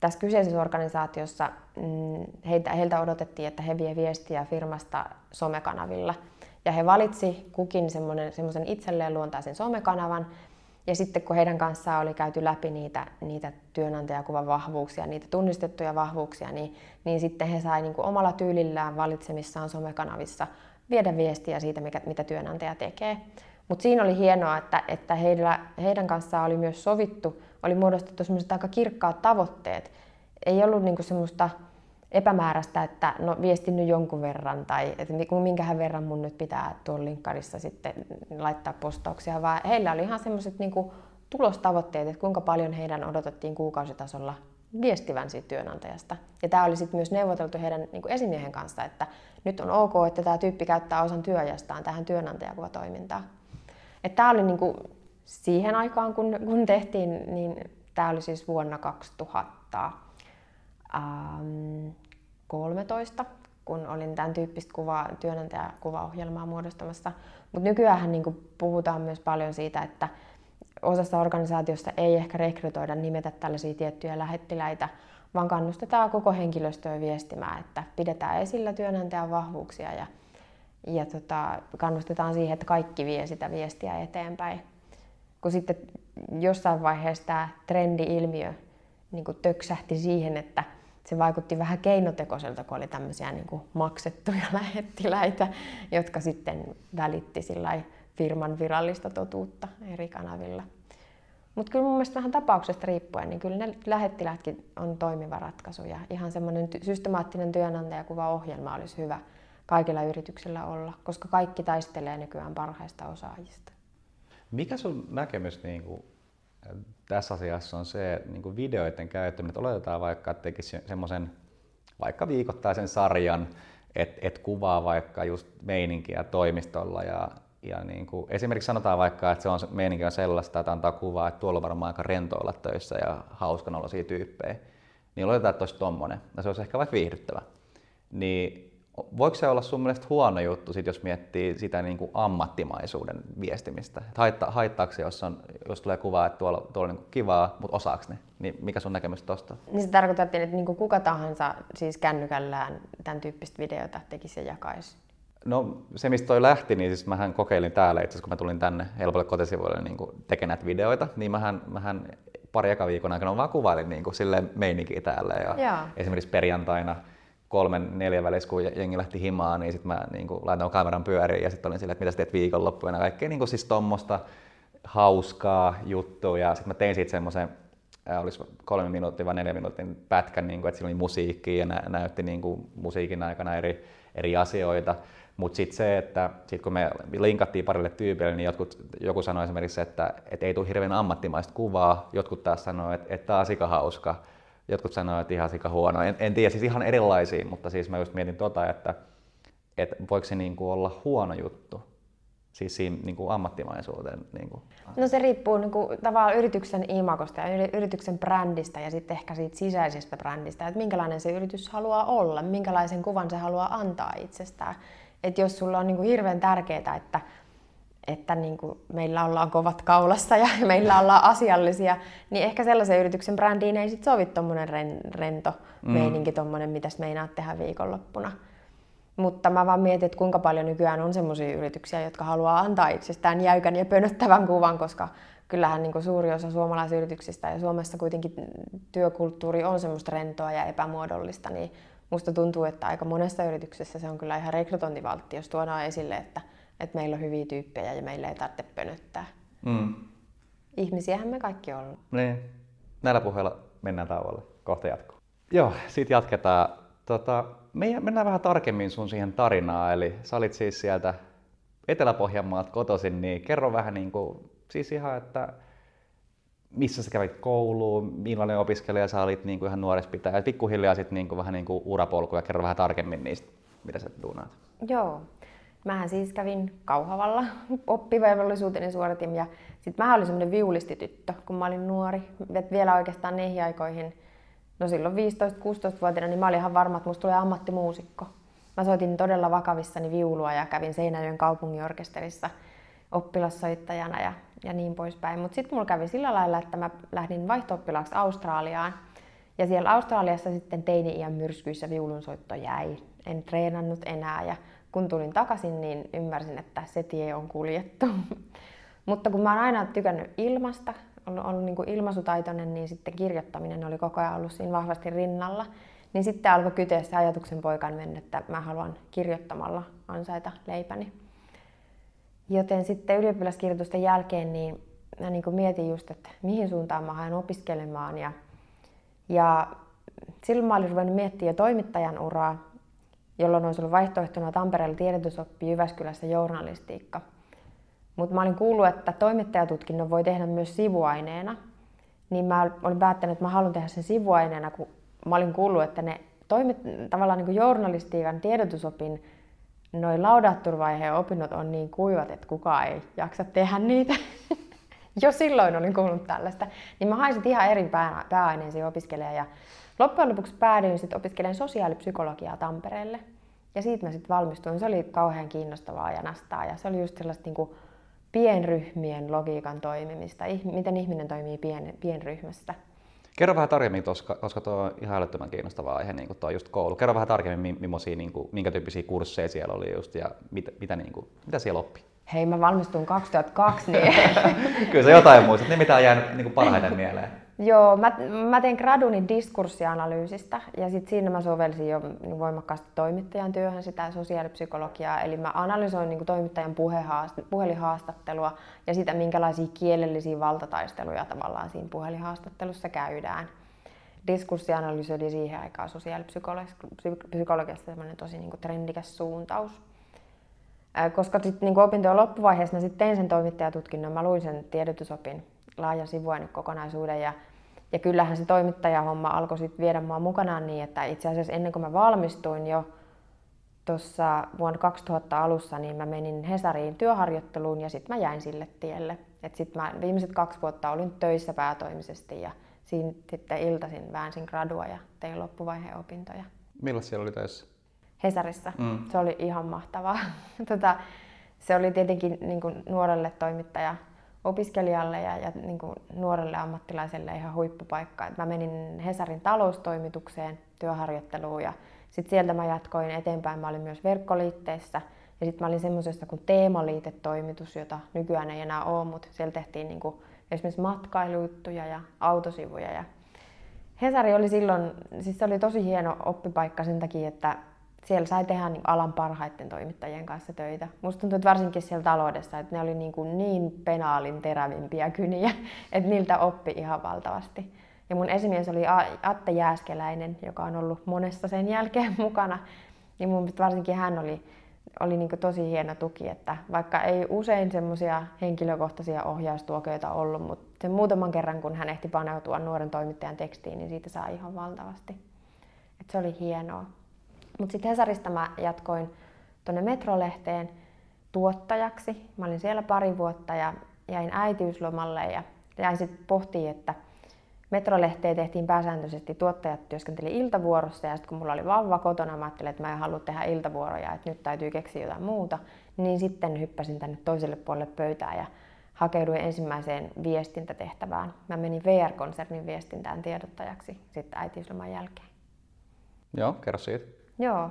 tässä kyseisessä organisaatiossa mm, heiltä, heiltä odotettiin, että he vie viestiä firmasta somekanavilla. Ja he valitsi kukin semmoisen itselleen luontaisen somekanavan, Ja sitten kun heidän kanssaan oli käyty läpi niitä, niitä työnantajakuvan vahvuuksia, niitä tunnistettuja vahvuuksia, niin, niin sitten he sai niin kuin omalla tyylillään valitsemissaan somekanavissa viedä viestiä siitä, mikä, mitä työnantaja tekee. Mutta siinä oli hienoa, että, että heillä, heidän kanssaan oli myös sovittu, oli muodostettu semmoiset aika kirkkaat tavoitteet. Ei ollut niinku semmoista epämääräistä, että no viestin nyt jonkun verran tai että minkähän verran mun nyt pitää tuolla linkkarissa sitten laittaa postauksia, vaan heillä oli ihan semmoiset niinku tulostavoitteet, että kuinka paljon heidän odotettiin kuukausitasolla viestivän siitä työnantajasta. Ja tämä oli sitten myös neuvoteltu heidän niin kuin esimiehen kanssa, että nyt on ok, että tämä tyyppi käyttää osan työajastaan tähän työnantajakuvatoimintaan. Tämä oli niin kuin siihen aikaan, kun, kun tehtiin, niin tämä oli siis vuonna 2013, kun olin tämän tyyppistä kuva, työnantajakuvaohjelmaa muodostamassa. Mutta nykyään niin puhutaan myös paljon siitä, että osassa organisaatiosta ei ehkä rekrytoida nimetä tällaisia tiettyjä lähettiläitä, vaan kannustetaan koko henkilöstöä viestimään, että pidetään esillä työnantajan vahvuuksia ja, ja tota, kannustetaan siihen, että kaikki vie sitä viestiä eteenpäin. Kun sitten jossain vaiheessa tämä trendi-ilmiö niin töksähti siihen, että se vaikutti vähän keinotekoiselta, kun oli tämmöisiä niin kuin maksettuja lähettiläitä, jotka sitten välitti firman virallista totuutta eri kanavilla. Mutta kyllä mun mielestä vähän tapauksesta riippuen, niin kyllä ne lähettilätkin on toimiva ratkaisu ja ihan semmoinen systemaattinen työnantajakuva-ohjelma olisi hyvä kaikilla yrityksillä olla, koska kaikki taistelee nykyään parhaista osaajista.
Mikä sun näkemys niin kuin, tässä asiassa on se niin videoiden käyttäminen, että oletetaan vaikka, että tekisi semmoisen vaikka viikoittaisen sarjan, että et kuvaa vaikka just meininkiä toimistolla ja ja niin kuin, esimerkiksi sanotaan vaikka, että se on, meininki on sellaista, että antaa kuvaa, että tuolla on varmaan aika rento olla töissä ja hauskan olosia tyyppejä. Niin oletetaan, että olisi tommonen, ja se olisi ehkä vaikka viihdyttävä. Niin voiko se olla sun mielestä huono juttu, sit jos miettii sitä niin kuin ammattimaisuuden viestimistä? Haitta, haittaako se, jos, on, jos tulee kuvaa, että tuolla, tuolla on niin kivaa, mutta osaako ne? Niin mikä sun näkemys tuosta?
Niin se tarkoittaa, että niin kuin kuka tahansa siis kännykällään tämän tyyppistä videota tekisi ja jakaisi
No se, mistä toi lähti, niin siis mähän kokeilin täällä itse kun mä tulin tänne helpolle kotisivuille niin tekemään videoita, niin mähän, mähän pari eka viikon aikana vaan kuvailin niin kuin silleen meininkiä täällä. Ja
Jaa.
esimerkiksi perjantaina kolmen, neljän välissä, kun jengi lähti himaan, niin sitten mä niin kuin, laitoin kameran pyöriin ja sitten olin silleen, että mitä teet viikonloppuina. Kaikkea niin kuin, siis tommosta hauskaa juttua ja sitten mä tein siitä semmoisen olisi kolme minuuttia vai neljä minuutin pätkän, niin kuin, että siinä oli musiikkia ja nä- näytti niin kuin, musiikin aikana eri, eri asioita. Mutta sitten se, että sit kun me linkattiin parille tyypille, niin jotkut, joku sanoi esimerkiksi, että, että ei tule hirveän ammattimaista kuvaa. Jotkut taas sanoi, että, että tämä on sika hauska. Jotkut sanoi, että ihan sika huono. En, en tiedä, siis ihan erilaisia, mutta siis mä just mietin tota, että, että voiko se niinku olla huono juttu. Siis siinä niin kuin ammattimaisuuteen? Niin kuin.
No se riippuu niin kuin, tavallaan yrityksen imagosta ja yrityksen brändistä ja sitten ehkä siitä sisäisestä brändistä, että minkälainen se yritys haluaa olla, minkälaisen kuvan se haluaa antaa itsestään. Että jos sulla on niin kuin hirveän tärkeää, että, että niin kuin meillä ollaan kovat kaulassa ja meillä ollaan asiallisia, niin ehkä sellaisen yrityksen brändiin ei sit sovi tuommoinen rento mm. meininki, tuommoinen, mitä meinaat tehdä viikonloppuna. Mutta mä vaan mietin, että kuinka paljon nykyään on sellaisia yrityksiä, jotka haluaa antaa itsestään jäykän ja pönöttävän kuvan, koska kyllähän niin kuin suuri osa suomalaisyrityksistä ja Suomessa kuitenkin työkulttuuri on semmoista rentoa ja epämuodollista, niin musta tuntuu, että aika monessa yrityksessä se on kyllä ihan rekrytointivaltti, jos tuodaan esille, että, että meillä on hyviä tyyppejä ja meillä ei tarvitse pönöttää. Mm. Ihmisiähän me kaikki ollaan.
Niin. Näillä puheilla mennään tauolle. Kohta jatkuu. Joo, siitä jatketaan. Tota, me mennään vähän tarkemmin sun siihen tarinaan. Eli sä olit siis sieltä Etelä-Pohjanmaalta kotoisin, niin kerro vähän niin kuin, siis ihan, että missä sä kävit kouluun, millainen opiskelija sä olit niin kuin ihan nuoressa pitää, ja pikkuhiljaa sitten niin kuin, vähän niin kuin urapolkuja, kerro vähän tarkemmin niistä, mitä sä duunaat.
Joo, mähän siis kävin Kauhavalla oppivelvollisuuteni suoritin ja sitten mä olin semmoinen viulistityttö, kun mä olin nuori. Et vielä oikeastaan niihin aikoihin, no silloin 15-16-vuotiaana, niin mä olin ihan varma, että musta tulee ammattimuusikko. Mä soitin todella vakavissani viulua ja kävin Seinäjoen kaupunginorkesterissa oppilassoittajana ja ja niin poispäin. Mutta sitten mulla kävi sillä lailla, että mä lähdin vaihto Australiaan. Ja siellä Australiassa sitten teini-iän myrskyissä viulunsoitto jäi. En treenannut enää ja kun tulin takaisin, niin ymmärsin, että se tie on kuljettu. Mutta kun mä oon aina tykännyt ilmasta, ollut, ollut niin kuin ilmaisutaitoinen, niin sitten kirjoittaminen oli koko ajan ollut siinä vahvasti rinnalla. Niin sitten alkoi kyteä se ajatuksen poikan mennä, että mä haluan kirjoittamalla ansaita leipäni. Joten sitten ylioppilaskirjoitusten jälkeen niin mä niin kuin mietin just, että mihin suuntaan mä haen opiskelemaan. Ja, ja silloin mä olin ruvennut miettimään jo toimittajan uraa, jolloin olisi ollut vaihtoehtona Tampereella tiedotusoppi Jyväskylässä journalistiikka. Mutta mä olin kuullut, että toimittajatutkinnon voi tehdä myös sivuaineena. Niin mä olin päättänyt, että mä haluan tehdä sen sivuaineena, kun mä olin kuullut, että ne toimit, tavallaan niin kuin journalistiikan tiedotusopin noin laudatturvaiheen opinnot on niin kuivat, että kukaan ei jaksa tehdä niitä. jo silloin olin kuullut tällaista. Niin mä haisin ihan eri pää, pääaineisiin opiskelemaan loppujen lopuksi päädyin sitten opiskelemaan sosiaalipsykologiaa Tampereelle. Ja siitä mä sitten valmistuin. Se oli kauhean kiinnostavaa ja nastaa ja se oli just sellaista niin kuin pienryhmien logiikan toimimista, miten ihminen toimii pien, pienryhmästä.
Kerro vähän tarkemmin, koska, koska tuo on ihan älyttömän kiinnostava aihe, niin tuo just koulu. Kerro vähän tarkemmin, millaisia, niin kuin, minkä tyyppisiä kursseja siellä oli just ja mitä, mitä, niin kuin, mitä siellä oppi?
Hei, mä valmistuin 2002, niin...
Kyllä se jotain muistat, ne mitä on jäänyt niin kuin parhaiten mieleen.
Joo, mä, mä tein graduni diskurssianalyysistä ja sit siinä mä sovelsin jo niin voimakkaasti toimittajan työhön sitä sosiaalipsykologiaa. Eli mä analysoin niin toimittajan puhelinhaastattelua ja sitä, minkälaisia kielellisiä valtataisteluja tavallaan siinä puhelinhaastattelussa käydään. Diskurssianalyysi oli siihen aikaan sosiaalipsykologiasta tosi niin trendikäs suuntaus. Koska sitten niin opintojen loppuvaiheessa mä sitten tein sen toimittajatutkinnon, mä luin sen tiedotusopin laajan sivuainekokonaisuuden ja, ja kyllähän se toimittajahomma alkoi sitten viedä mua mukanaan niin, että itse asiassa ennen kuin mä valmistuin jo tuossa vuonna 2000 alussa, niin mä menin Hesariin työharjoitteluun ja sitten mä jäin sille tielle. Et sit mä viimeiset kaksi vuotta olin töissä päätoimisesti ja siinä sitten iltaisin väänsin gradua ja tein loppuvaiheen opintoja.
Milloin siellä oli töissä?
Hesarissa. Mm. Se oli ihan mahtavaa. tota, se oli tietenkin niin kuin nuorelle toimittaja opiskelijalle ja, ja niin kuin nuorelle ammattilaiselle ihan huippupaikka. Mä menin Hesarin taloustoimitukseen työharjoitteluun ja sitten sieltä mä jatkoin eteenpäin. Mä olin myös verkkoliitteessä ja sitten mä olin semmoisessa kuin teemaliitetoimitus, jota nykyään ei enää ole, mutta siellä tehtiin niin kuin esimerkiksi matkailujuttuja ja autosivuja. Ja Hesari oli silloin, siis se oli tosi hieno oppipaikka sen takia, että siellä sai tehdä niin alan parhaiten toimittajien kanssa töitä. Musta tuntuu, että varsinkin siellä taloudessa, että ne oli niin, kuin niin penaalin terävimpiä kyniä, että niiltä oppi ihan valtavasti. Ja mun esimies oli Atte Jääskeläinen, joka on ollut monessa sen jälkeen mukana. Niin mun varsinkin hän oli, oli niin tosi hieno tuki, että vaikka ei usein semmoisia henkilökohtaisia ohjaustuokioita ollut, mutta sen muutaman kerran kun hän ehti paneutua nuoren toimittajan tekstiin, niin siitä saa ihan valtavasti. Et se oli hienoa. Mutta sitten Hesarista mä jatkoin tuonne Metrolehteen tuottajaksi. Mä olin siellä pari vuotta ja jäin äitiyslomalle ja jäin sitten pohtiin, että Metrolehteen tehtiin pääsääntöisesti, tuottajat työskenteli iltavuorossa ja sitten kun mulla oli vauva kotona, mä ajattelin, että mä en halua tehdä iltavuoroja, että nyt täytyy keksiä jotain muuta, niin sitten hyppäsin tänne toiselle puolelle pöytää ja hakeuduin ensimmäiseen viestintätehtävään. Mä menin VR-konsernin viestintään tiedottajaksi sitten äitiysloman jälkeen.
Joo, kerro siitä.
Joo.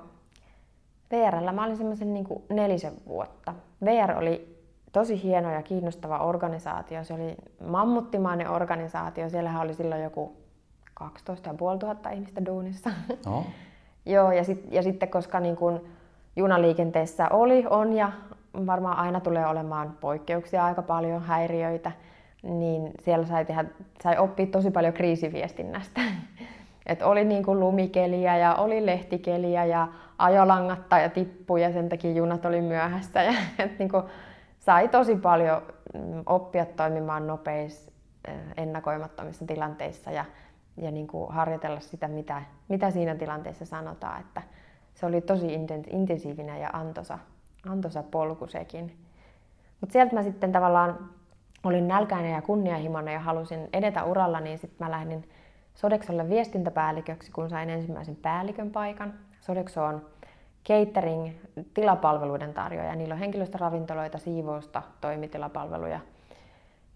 VRllä mä olin semmoisen niin nelisen vuotta. VR oli tosi hieno ja kiinnostava organisaatio. Se oli mammuttimainen organisaatio. Siellähän oli silloin joku 12 500 ihmistä duunissa.
No.
Joo, ja, sit, ja sitten koska niin kun junaliikenteessä oli, on ja varmaan aina tulee olemaan poikkeuksia aika paljon, häiriöitä, niin siellä sai, tehdä, sai oppia tosi paljon kriisiviestinnästä. Et oli niin kuin lumikeliä ja oli lehtikeliä ja ajolangatta ja tippui ja sen takia junat oli myöhässä. Ja, et niin kuin sai tosi paljon mm, oppia toimimaan nopeissa ennakoimattomissa tilanteissa ja, ja niin kuin harjoitella sitä, mitä, mitä siinä tilanteessa sanotaan. Että se oli tosi intensiivinen ja antoisa, antoisa polku sekin. Mutta sieltä mä sitten tavallaan olin nälkäinen ja kunnianhimoinen ja halusin edetä uralla, niin sitten mä lähdin Sodexolle viestintäpäälliköksi, kun sain ensimmäisen päällikön paikan. Sodexo on catering tilapalveluiden tarjoaja. Niillä on henkilöstöravintoloita, siivousta, toimitilapalveluja.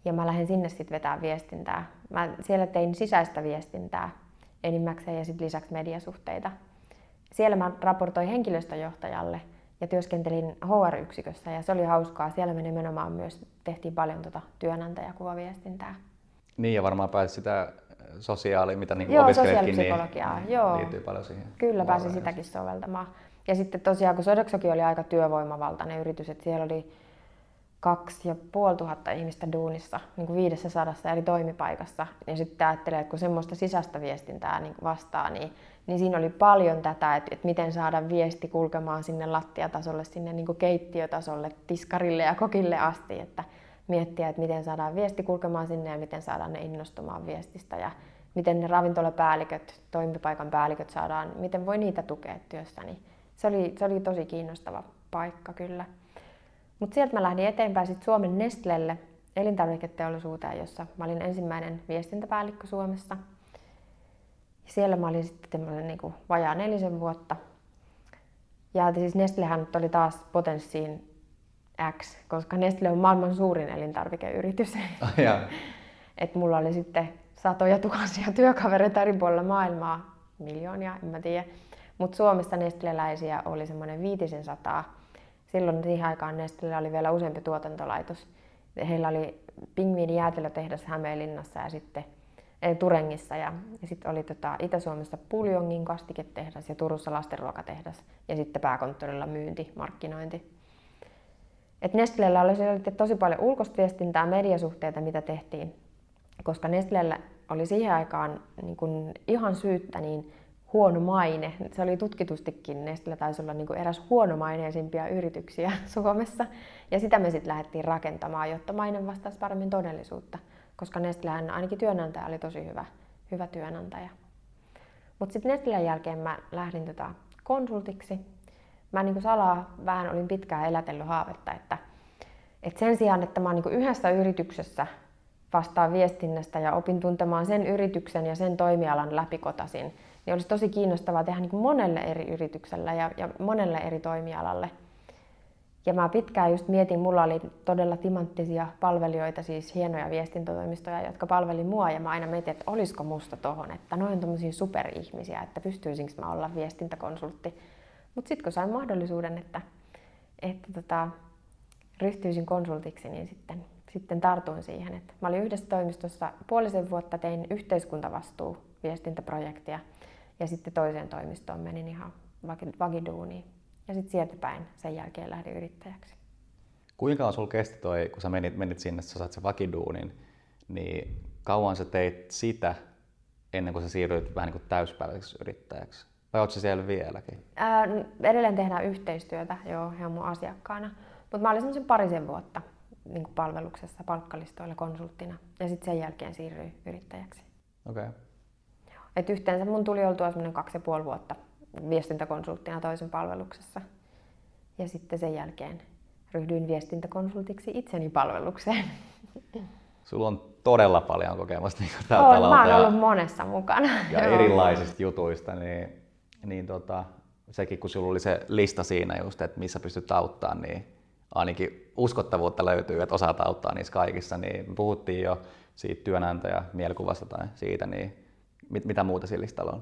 Ja mä lähdin sinne sitten vetää viestintää. Mä siellä tein sisäistä viestintää enimmäkseen ja sitten lisäksi mediasuhteita. Siellä mä raportoin henkilöstöjohtajalle ja työskentelin HR-yksikössä ja se oli hauskaa. Siellä me nimenomaan myös tehtiin paljon tuota työnantajakuvaviestintää.
Niin ja varmaan pääsi sitä sosiaali, mitä niin
joo,
opiskelitkin,
niin joo.
liittyy paljon siihen.
Kyllä pääsi sitäkin soveltamaan. Ja sitten tosiaan, kun Sodexokin oli aika työvoimavaltainen yritys, että siellä oli kaksi ja puoli tuhatta ihmistä duunissa niin kuin viidessä sadassa eri toimipaikassa. Ja sitten ajattelee, että kun semmoista sisäistä viestintää niin vastaa, niin, niin siinä oli paljon tätä, että, että miten saada viesti kulkemaan sinne lattiatasolle, sinne niin kuin keittiötasolle, tiskarille ja kokille asti. Että miettiä, että miten saadaan viesti kulkemaan sinne ja miten saadaan ne innostumaan viestistä ja miten ne ravintolapäälliköt, toimipaikan päälliköt saadaan, miten voi niitä tukea työssä. Niin se, oli, se oli tosi kiinnostava paikka kyllä. Mutta sieltä mä lähdin eteenpäin sit Suomen Nestlelle elintarviketeollisuuteen, jossa mä olin ensimmäinen viestintäpäällikkö Suomessa. Siellä mä olin sitten niin vajaa nelisen vuotta. Ja siis Nestlehän oli taas potenssiin X, koska Nestle on maailman suurin elintarvikeyritys.
Oh, yeah.
Et mulla oli sitten satoja tuhansia työkavereita eri puolilla maailmaa, miljoonia, en mä tiedä. Mutta Suomessa nestleläisiä oli semmoinen viitisen sataa. Silloin siihen aikaan Nestlellä oli vielä useampi tuotantolaitos. Heillä oli pingviini jäätelötehdas Hämeenlinnassa ja sitten ei, Turengissa ja, ja sitten oli tota, Itä-Suomessa Puljongin kastiketehdas ja Turussa lastenruokatehdas ja sitten pääkonttorilla myynti, markkinointi. Et Nestlellä oli tosi paljon ulkoista viestintää, mediasuhteita, mitä tehtiin, koska Nestlellä oli siihen aikaan niin kun ihan syyttä niin huono maine. Se oli tutkitustikin, Nestlé taisi olla niin eräs huonomaineisimpia yrityksiä Suomessa. Ja sitä me sitten lähdettiin rakentamaan, jotta maine vastaisi paremmin todellisuutta. Koska Nestlehän ainakin työnantaja oli tosi hyvä, hyvä työnantaja. Mutta sitten Nestlän jälkeen mä lähdin tota konsultiksi. Mä niin salaa vähän olin pitkään elätellyt haavetta, että, että sen sijaan, että mä oon niin yhdessä yrityksessä vastaan viestinnästä ja opin tuntemaan sen yrityksen ja sen toimialan läpikotasin, niin olisi tosi kiinnostavaa tehdä niin kuin monelle eri yritykselle ja, ja monelle eri toimialalle. Ja mä pitkään just mietin, mulla oli todella timanttisia palvelijoita, siis hienoja viestintätoimistoja, jotka palveli mua ja mä aina mietin, että olisiko musta tohon, että noin on tommosia superihmisiä, että pystyisinkö mä olla viestintäkonsultti. Mutta sitten kun sain mahdollisuuden, että, että tota, ryhtyisin konsultiksi, niin sitten, sitten tartuin siihen. Että mä olin yhdessä toimistossa puolisen vuotta, tein yhteiskuntavastuu viestintäprojektia – ja sitten toiseen toimistoon menin ihan vakiduuniin. Ja sitten sieltä päin sen jälkeen lähdin yrittäjäksi.
Kuinka on sulla kesti toi, kun sä menit, menit sinne, sä saat sen vakiduunin, niin kauan sä teit sitä ennen kuin sä siirryit vähän niin kuin täyspäiväiseksi yrittäjäksi? Vai ootko siellä vieläkin?
Ää, edelleen tehdään yhteistyötä, joo, on mun asiakkaana. Mutta mä olin semmoisen parisen vuotta niin kuin palveluksessa, palkkalistoilla konsulttina. Ja sitten sen jälkeen siirryin yrittäjäksi.
Okei. Okay.
Et yhteensä mun tuli oltua semmoinen kaksi ja puoli vuotta viestintäkonsulttina toisen palveluksessa. Ja sitten sen jälkeen ryhdyin viestintäkonsultiksi itseni palvelukseen.
Sulla on todella paljon kokemusta niin tältä on,
Mä oon ollut monessa mukana.
Ja erilaisista jutuista, niin, niin tota, sekin kun sulla oli se lista siinä just, että missä pystyt auttamaan, niin ainakin uskottavuutta löytyy, että osaat auttaa niissä kaikissa. Niin puhuttiin jo siitä työnantaja mielikuvasta tai siitä, niin Mit, mitä muuta sillä listalla on?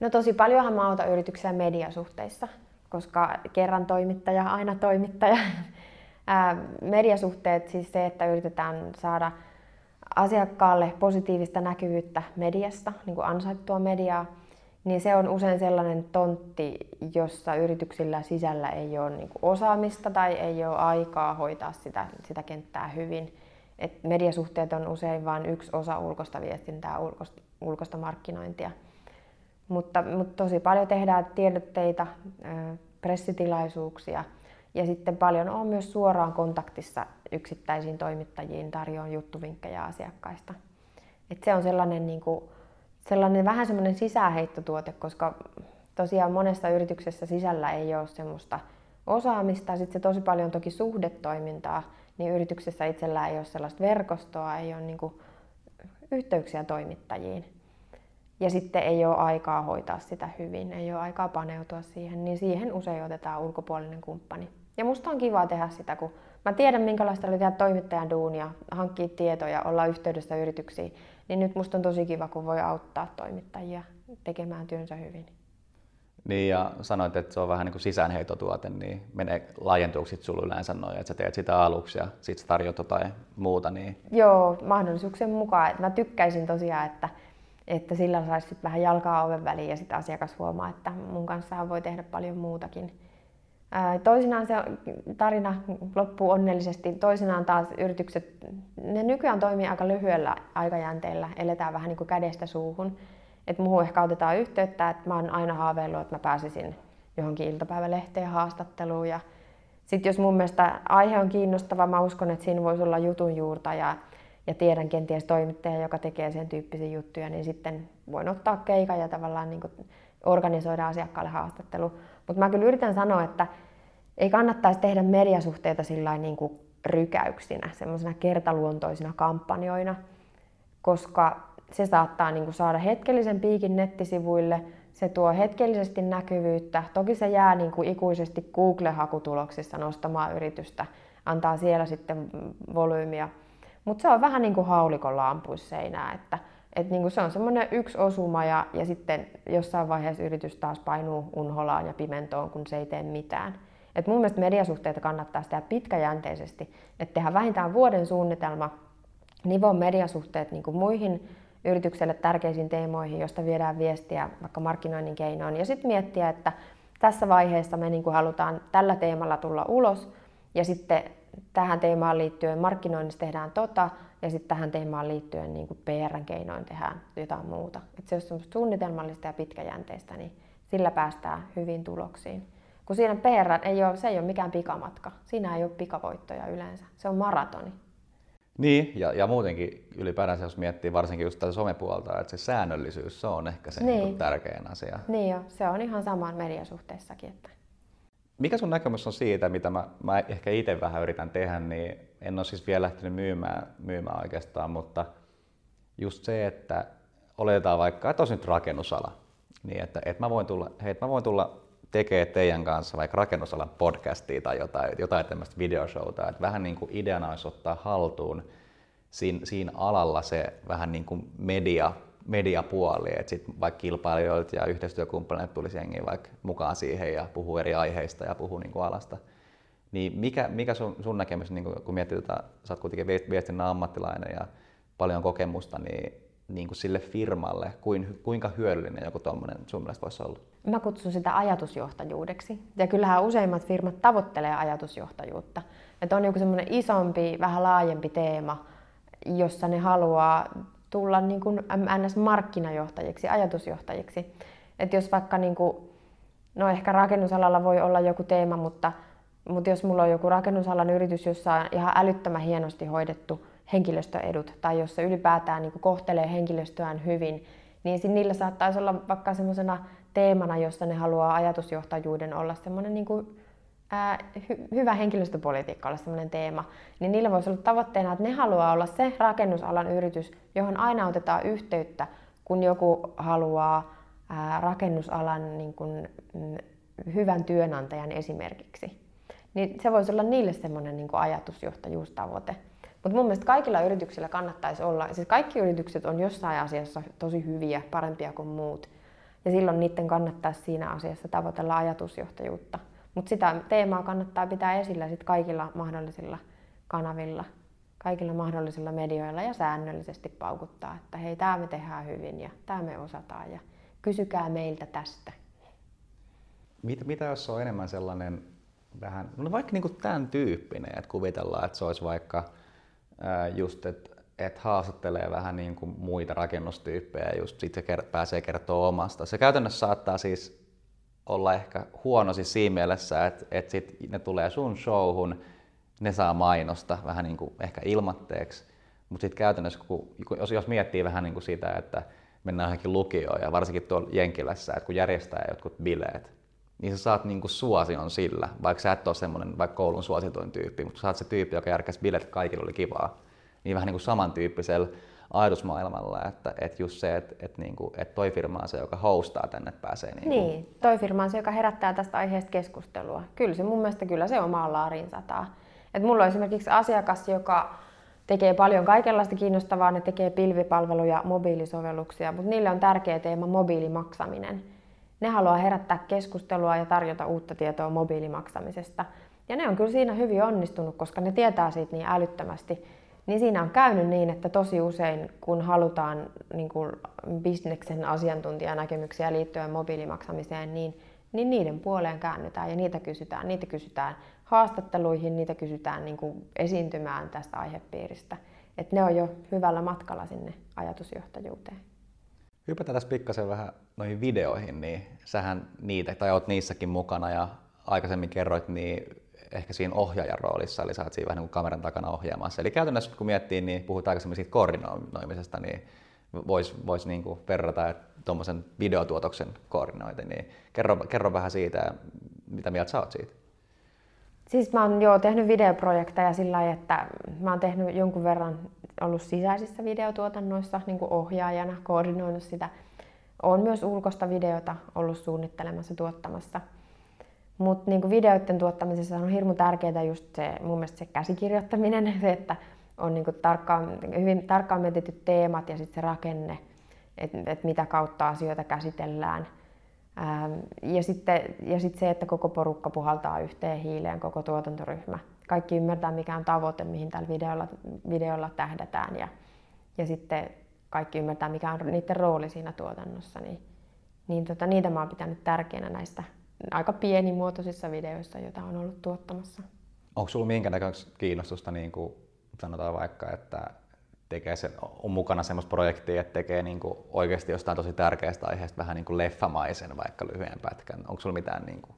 No tosi paljonhan mä autan yrityksiä mediasuhteissa, koska kerran toimittaja, aina toimittaja. mediasuhteet, siis se, että yritetään saada asiakkaalle positiivista näkyvyyttä mediasta, niin kuin ansaittua mediaa, niin se on usein sellainen tontti, jossa yrityksillä sisällä ei ole niin osaamista tai ei ole aikaa hoitaa sitä, sitä kenttää hyvin. Et mediasuhteet on usein vain yksi osa ulkoista viestintää, ulkoista, ulkoista markkinointia. Mutta, mutta tosi paljon tehdään tiedotteita, pressitilaisuuksia ja sitten paljon on myös suoraan kontaktissa yksittäisiin toimittajiin, tarjoan juttuvinkkejä asiakkaista. Et se on sellainen, niin kuin, sellainen vähän semmoinen sisäheittotuote, koska tosiaan monessa yrityksessä sisällä ei ole semmoista osaamista. Sitten se tosi paljon toki suhdetoimintaa, niin yrityksessä itsellään ei ole sellaista verkostoa, ei ole niin yhteyksiä toimittajiin. Ja sitten ei ole aikaa hoitaa sitä hyvin, ei ole aikaa paneutua siihen, niin siihen usein otetaan ulkopuolinen kumppani. Ja musta on kiva tehdä sitä, kun mä tiedän minkälaista oli tehdä toimittajan duunia, hankkia tietoja, olla yhteydessä yrityksiin, niin nyt musta on tosi kiva, kun voi auttaa toimittajia tekemään työnsä hyvin.
Niin ja sanoit, että se on vähän niin kuin sisäänheitotuote, niin menee, laajentuuko sitten sulla yleensä noin, että sä teet sitä aluksi ja sitten sä tarjot jotain muuta? Niin...
Joo, mahdollisuuksien mukaan. Että mä tykkäisin tosiaan, että, että sillä saisi sit vähän jalkaa oven väliin ja sitten asiakas huomaa, että mun kanssa voi tehdä paljon muutakin. Toisinaan se tarina loppuu onnellisesti, toisinaan taas yritykset, ne nykyään toimii aika lyhyellä aikajänteellä, eletään vähän niin kuin kädestä suuhun. Että muuhun ehkä otetaan yhteyttä, että mä oon aina haaveillut, että mä pääsisin johonkin iltapäivälehteen haastatteluun. Ja sitten jos mun mielestä aihe on kiinnostava, mä uskon, että siinä voisi olla jutun juurta ja, ja tiedän kenties toimittaja, joka tekee sen tyyppisiä juttuja, niin sitten voin ottaa keikan ja tavallaan niin organisoida asiakkaalle haastattelu. Mutta mä kyllä yritän sanoa, että ei kannattaisi tehdä mediasuhteita sillä niin kuin rykäyksinä, semmoisena kertaluontoisina kampanjoina, koska se saattaa niin kuin saada hetkellisen piikin nettisivuille, se tuo hetkellisesti näkyvyyttä. Toki se jää niin kuin ikuisesti Google-hakutuloksissa nostamaan yritystä, antaa siellä sitten volyymiä. Mutta se on vähän niin kuin haulikolla ampuisi seinää, että et niin kuin se on semmoinen yksi osuma ja, ja sitten jossain vaiheessa yritys taas painuu unholaan ja pimentoon, kun se ei tee mitään. Et mun mielestä mediasuhteita kannattaa tehdä pitkäjänteisesti, että tehdään vähintään vuoden suunnitelma, nivoa mediasuhteet niin kuin muihin yritykselle tärkeisiin teemoihin, josta viedään viestiä vaikka markkinoinnin keinoin. Ja sitten miettiä, että tässä vaiheessa me niin kuin halutaan tällä teemalla tulla ulos ja sitten tähän teemaan liittyen markkinoinnissa tehdään tota ja sitten tähän teemaan liittyen niin kuin PR-keinoin tehdään jotain muuta. Et se on suunnitelmallista ja pitkäjänteistä, niin sillä päästään hyvin tuloksiin. Kun siinä PR ei ole, se ei ole mikään pikamatka. Siinä ei ole pikavoittoja yleensä. Se on maratoni.
Niin, ja, ja muutenkin ylipäänsä, jos miettii varsinkin just tätä somepuolta, että se säännöllisyys, se on ehkä se niin. Niin tärkein asia.
Niin jo, se on ihan samaan mediasuhteessakin. Että...
Mikä sun näkemys on siitä, mitä mä, mä ehkä itse vähän yritän tehdä, niin en ole siis vielä lähtenyt myymään, myymään oikeastaan, mutta just se, että oletetaan vaikka, että olisi nyt rakennusala, niin että, että mä voin tulla, hei, mä voin tulla tekee teidän kanssa vaikka rakennusalan podcastia tai jotain, jotain tämmöistä videoshowta, että vähän niin kuin ideana olisi ottaa haltuun siinä, siinä alalla se vähän niin kuin media, mediapuoli, että sitten vaikka kilpailijoilta ja yhteistyökumppaneilta tulisi jengi vaikka mukaan siihen ja puhuu eri aiheista ja puhuu niin kuin alasta. Niin mikä, mikä sun, sun näkemys, niin kuin, kun miettii, että sä oot kuitenkin viestinnän ammattilainen ja paljon kokemusta, niin niin kuin sille firmalle, kuinka hyödyllinen joku tuommoinen sun mielestä voisi olla?
Mä kutsun sitä ajatusjohtajuudeksi. Ja kyllähän useimmat firmat tavoittelee ajatusjohtajuutta. Että on joku semmoinen isompi, vähän laajempi teema, jossa ne haluaa tulla niin kuin NS-markkinajohtajiksi, ajatusjohtajiksi. Että jos vaikka, niin kuin, no ehkä rakennusalalla voi olla joku teema, mutta, mutta jos mulla on joku rakennusalan yritys, jossa on ihan älyttömän hienosti hoidettu henkilöstöedut tai jos se ylipäätään niin kohtelee henkilöstöään hyvin, niin niillä saattaisi olla vaikka semmoisena teemana, jossa ne haluaa ajatusjohtajuuden olla semmoinen niin kuin, ää, hy- hyvä henkilöstöpolitiikka olla semmoinen teema, niin niillä voisi olla tavoitteena, että ne haluaa olla se rakennusalan yritys, johon aina otetaan yhteyttä, kun joku haluaa ää, rakennusalan niin kuin, mm, hyvän työnantajan esimerkiksi. Niin se voisi olla niille semmoinen niin ajatusjohtajuustavoite. Mutta mun mielestä kaikilla yrityksillä kannattaisi olla, siis kaikki yritykset on jossain asiassa tosi hyviä, parempia kuin muut. Ja silloin niiden kannattaisi siinä asiassa tavoitella ajatusjohtajuutta. Mutta sitä teemaa kannattaa pitää esillä sit kaikilla mahdollisilla kanavilla, kaikilla mahdollisilla medioilla ja säännöllisesti paukuttaa, että hei, tämä me tehdään hyvin ja tämä me osataan ja kysykää meiltä tästä.
Mitä, mitä jos on enemmän sellainen vähän, no vaikka niinku tämän tyyppinen, että kuvitellaan, että se olisi vaikka just, että et haastattelee vähän niin kuin muita rakennustyyppejä ja just sit se ker- pääsee kertoa omasta. Se käytännössä saattaa siis olla ehkä huono siis siinä mielessä, että et sit ne tulee sun showhun, ne saa mainosta vähän niin kuin ehkä ilmatteeksi, mutta sitten käytännössä, kun, jos, jos miettii vähän niin kuin sitä, että mennään johonkin lukioon ja varsinkin tuolla Jenkilässä, että kun järjestää jotkut bileet, niin sä saat niinku suosion sillä, vaikka sä et ole semmoinen vaikka koulun suosituin tyyppi, mutta sä oot se tyyppi, joka järkäsi bileet, että kaikilla oli kivaa. Niin vähän niin kuin samantyyppisellä ajatusmaailmalla, että, että just se, että, että, niin kuin, että toi firma on se, joka hostaa tänne pääsee.
Niin, niin toi firma on se, joka herättää tästä aiheesta keskustelua. Kyllä se mun mielestä kyllä se omaa laariin sataa. Et mulla on esimerkiksi asiakas, joka tekee paljon kaikenlaista kiinnostavaa, ne tekee pilvipalveluja, mobiilisovelluksia, mutta niille on tärkeä teema mobiilimaksaminen. Ne haluaa herättää keskustelua ja tarjota uutta tietoa mobiilimaksamisesta. Ja ne on kyllä siinä hyvin onnistunut, koska ne tietää siitä niin älyttömästi. Niin siinä on käynyt niin, että tosi usein kun halutaan niin kuin bisneksen asiantuntijanäkemyksiä liittyen mobiilimaksamiseen, niin, niin niiden puoleen käännytään ja niitä kysytään. Niitä kysytään haastatteluihin, niitä kysytään niin kuin esiintymään tästä aihepiiristä. Et ne on jo hyvällä matkalla sinne ajatusjohtajuuteen.
Hypätään tässä pikkasen vähän noihin videoihin, niin sähän niitä, tai oot niissäkin mukana ja aikaisemmin kerroit, niin ehkä siinä ohjaajan roolissa, eli sä oot siinä vähän niin kuin kameran takana ohjaamassa. Eli käytännössä kun miettii, niin puhutaan aikaisemmin siitä koordinoimisesta, niin voisi vois niin kuin verrata tuommoisen videotuotoksen koordinointi, niin kerro, kerro vähän siitä, mitä mieltä sä oot siitä?
Siis mä oon jo tehnyt videoprojekteja sillä lailla, että mä oon tehnyt jonkun verran ollut sisäisissä videotuotannoissa niin kuin ohjaajana, koordinoinut sitä. Oon myös ulkoista videota ollut suunnittelemassa, tuottamassa. Mutta niin videoiden tuottamisessa on hirmu tärkeää just se, mun mielestä se käsikirjoittaminen, se, että on niin tarkkaan, hyvin tarkkaan mietityt teemat ja sitten se rakenne, että et mitä kautta asioita käsitellään. Ähm, ja sitten ja sit se, että koko porukka puhaltaa yhteen hiileen, koko tuotantoryhmä. Kaikki ymmärtää, mikä on tavoite, mihin tällä videolla, videolla tähdätään. Ja, ja sitten kaikki ymmärtää, mikä on niiden rooli siinä tuotannossa. Niin, niin tota, niitä mä oon pitänyt tärkeänä näistä aika pienimuotoisissa videoissa, joita on ollut tuottamassa.
Onko sulla minkä näköistä kiinnostusta, niin kuin sanotaan vaikka, että tekee se, on mukana semmoista projektia, että tekee niin kuin oikeasti jostain tosi tärkeästä aiheesta vähän niin kuin leffamaisen vaikka lyhyen pätkän. Onko sulla mitään niin kuin,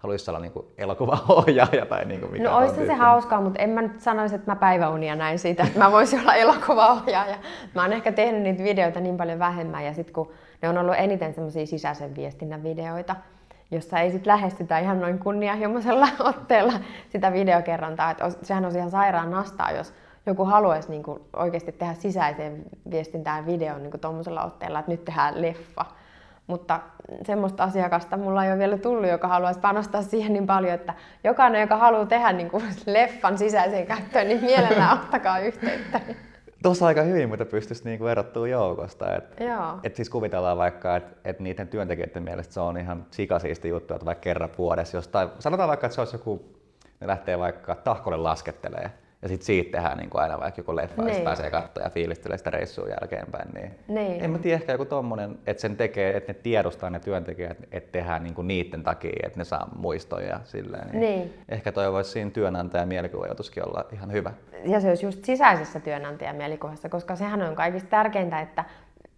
haluaisi olla niin elokuvaohjaaja tai niin kuin
mikä No olisi se hauskaa, mutta en mä nyt sanoisi, että mä päiväunia näin siitä, että mä voisin olla elokuvaohjaaja. Mä oon ehkä tehnyt niitä videoita niin paljon vähemmän ja sitten kun ne on ollut eniten semmoisia sisäisen viestinnän videoita, jossa ei sitten lähestytä ihan noin kunnianhimoisella otteella sitä videokerrontaa. Että sehän on ihan sairaan nastaa, jos joku haluaisi niin kuin oikeasti tehdä sisäiseen viestintään videon niin tuommoisella otteella, että nyt tehdään leffa. Mutta semmoista asiakasta mulla ei ole vielä tullut, joka haluaisi panostaa siihen niin paljon, että jokainen, joka haluaa tehdä niin kuin leffan sisäiseen käyttöön, niin mielellään ottakaa yhteyttä.
Tuossa aika hyvin, mutta pystyisi niinku erottua joukosta. Et, et siis kuvitellaan vaikka, että et niiden työntekijöiden mielestä se on ihan sikasiisti juttu, että vaikka kerran vuodessa jostain, sanotaan vaikka, että se olisi joku, ne lähtee vaikka tahkolle laskettelee, ja sitten siitä tehdään niin kuin aina vaikka joku leffa, niin. ja pääsee katsoa ja fiilistelee sitä reissua jälkeenpäin. Niin, niin. En mä tiedä, ehkä joku tommonen, että sen tekee, että ne tiedostaa ne työntekijät, että tehdään niin kuin niiden takia, että ne saa muistoja silleen. Niin, niin. Ehkä toi voisi siinä työnantajan mielikuvajoituskin olla ihan hyvä.
Ja se olisi just sisäisessä työnantajan mielikuvassa, koska sehän on kaikista tärkeintä, että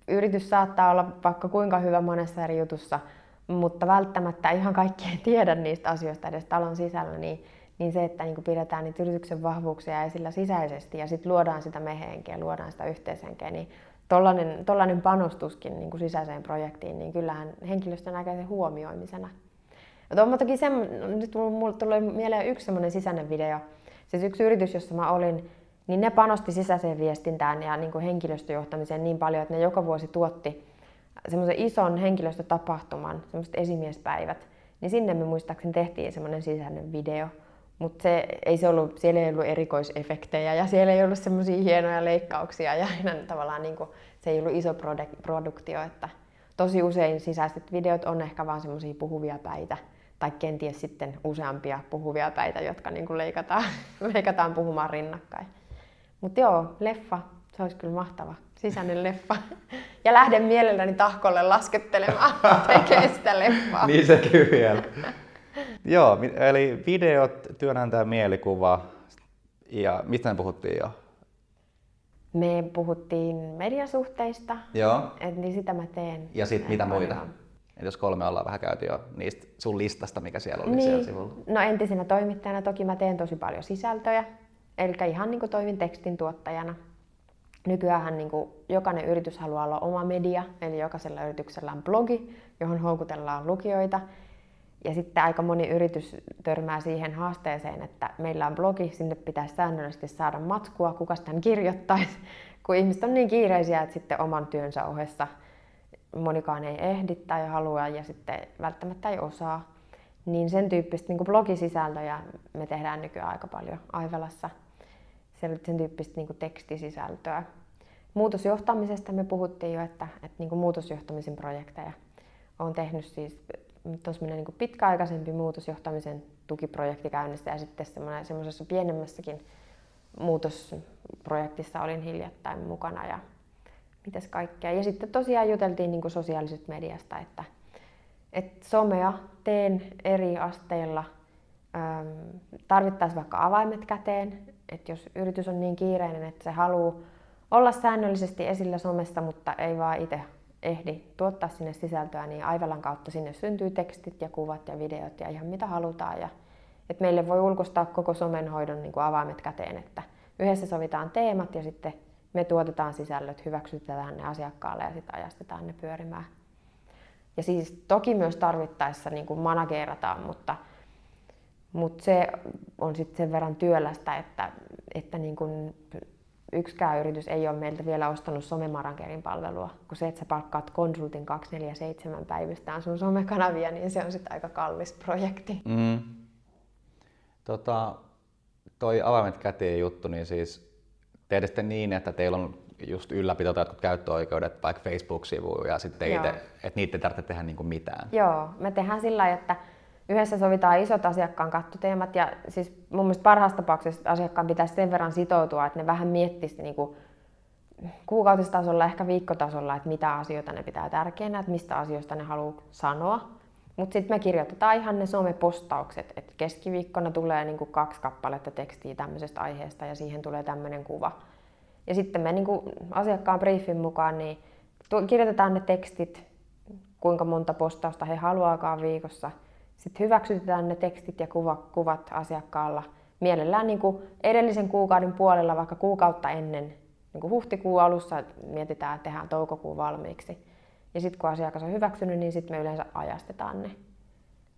yritys saattaa olla vaikka kuinka hyvä monessa eri jutussa, mutta välttämättä ihan kaikki ei tiedä niistä asioista edes talon sisällä, niin niin se, että niin pidetään niitä yrityksen vahvuuksia esillä sisäisesti ja sitten luodaan sitä mehenkeä, luodaan sitä yhteishenkeä, niin tollainen, tollainen panostuskin niin kuin sisäiseen projektiin, niin kyllähän henkilöstö näkee sen huomioimisena. Ja toki sen, nyt mulle tuli mieleen yksi semmoinen sisäinen video. Siis yksi yritys, jossa mä olin, niin ne panosti sisäiseen viestintään ja niin kuin henkilöstöjohtamiseen niin paljon, että ne joka vuosi tuotti semmoisen ison henkilöstötapahtuman, semmoiset esimiespäivät. Niin sinne me muistaakseni tehtiin semmoinen sisäinen video. Mutta se, ei se ollut, siellä ei ollut erikoisefektejä ja siellä ei ollut semmoisia hienoja leikkauksia ja aina tavallaan niin kuin, se ei ollut iso produktio. Että tosi usein sisäiset videot on ehkä vaan semmoisia puhuvia päitä tai kenties sitten useampia puhuvia päitä, jotka niin kuin leikataan, leikataan puhumaan rinnakkain. Mutta joo, leffa, se olisi kyllä mahtava. Sisäinen leffa. Ja lähden mielelläni tahkolle laskettelemaan tekee sitä leffaa.
niin sekin vielä. Joo, eli videot, työnantajan mielikuva ja mistä me puhuttiin jo?
Me puhuttiin mediasuhteista,
Joo.
Et niin sitä mä teen.
Ja sitten mitä muita? Et jos kolme ollaan vähän käyty jo niistä sun listasta, mikä siellä oli niin. siellä sivulla.
No entisenä toimittajana toki mä teen tosi paljon sisältöjä. Eli ihan niin kuin toimin tekstin tuottajana. Nykyään niin kuin jokainen yritys haluaa olla oma media, eli jokaisella yrityksellä on blogi, johon houkutellaan lukijoita. Ja sitten aika moni yritys törmää siihen haasteeseen, että meillä on blogi, sinne pitäisi säännöllisesti saada matskua, kuka sitä kirjoittaisi, kun ihmiset on niin kiireisiä, että sitten oman työnsä ohessa monikaan ei ehdi tai halua ja sitten välttämättä ei osaa. Niin sen tyyppistä niin blogisisältöjä me tehdään nykyään aika paljon Aivelassa. Sen tyyppistä niin tekstisisältöä. Muutosjohtamisesta me puhuttiin jo, että, että niin muutosjohtamisen projekteja olen tehnyt siis tuossa niin pitkäaikaisempi muutosjohtamisen tukiprojekti käynnissä ja sitten semmoisessa pienemmässäkin muutosprojektissa olin hiljattain mukana ja mitäs kaikkea. Ja sitten tosiaan juteltiin niin kuin sosiaalisesta mediasta, että, että somea teen eri asteilla, tarvittaisiin vaikka avaimet käteen, että jos yritys on niin kiireinen, että se haluaa olla säännöllisesti esillä somessa, mutta ei vaan itse ehdi tuottaa sinne sisältöä, niin Aivalan kautta sinne syntyy tekstit ja kuvat ja videot ja ihan mitä halutaan. Ja, että meille voi ulkostaa koko somenhoidon niin kuin avaimet käteen, että yhdessä sovitaan teemat ja sitten me tuotetaan sisällöt, hyväksytetään ne asiakkaalle ja sitten ajastetaan ne pyörimään. Ja siis toki myös tarvittaessa niin kuin manageerataan, mutta, mutta se on sitten sen verran työlästä, että, että niin kuin yksikään yritys ei ole meiltä vielä ostanut somemarankerin palvelua, kun se, että sä palkkaat konsultin 247 päivystään sun somekanavia, niin se on sitten aika kallis projekti. Mm.
Tota, toi avaimet käteen juttu, niin siis teette sitten niin, että teillä on just ylläpito tai käyttöoikeudet vaikka Facebook-sivuun ja sitten itse, että niitä ei tarvitse tehdä niinku mitään.
Joo, me tehdään sillä että yhdessä sovitaan isot asiakkaan kattoteemat ja siis mun mielestä parhaassa tapauksessa asiakkaan pitäisi sen verran sitoutua, että ne vähän miettisi niin kuin kuukautistasolla, ehkä viikkotasolla, että mitä asioita ne pitää tärkeänä, että mistä asioista ne haluaa sanoa. Mutta sitten me kirjoitetaan ihan ne somepostaukset, että keskiviikkona tulee niin kuin kaksi kappaletta tekstiä tämmöisestä aiheesta ja siihen tulee tämmöinen kuva. Ja sitten me niin kuin asiakkaan briefin mukaan niin kirjoitetaan ne tekstit, kuinka monta postausta he haluaakaan viikossa – sitten hyväksytetään ne tekstit ja kuva, kuvat asiakkaalla mielellään niin kuin edellisen kuukauden puolella, vaikka kuukautta ennen niin kuin huhtikuun alussa mietitään, että tehdään toukokuun valmiiksi. Ja sitten kun asiakas on hyväksynyt, niin sitten me yleensä ajastetaan ne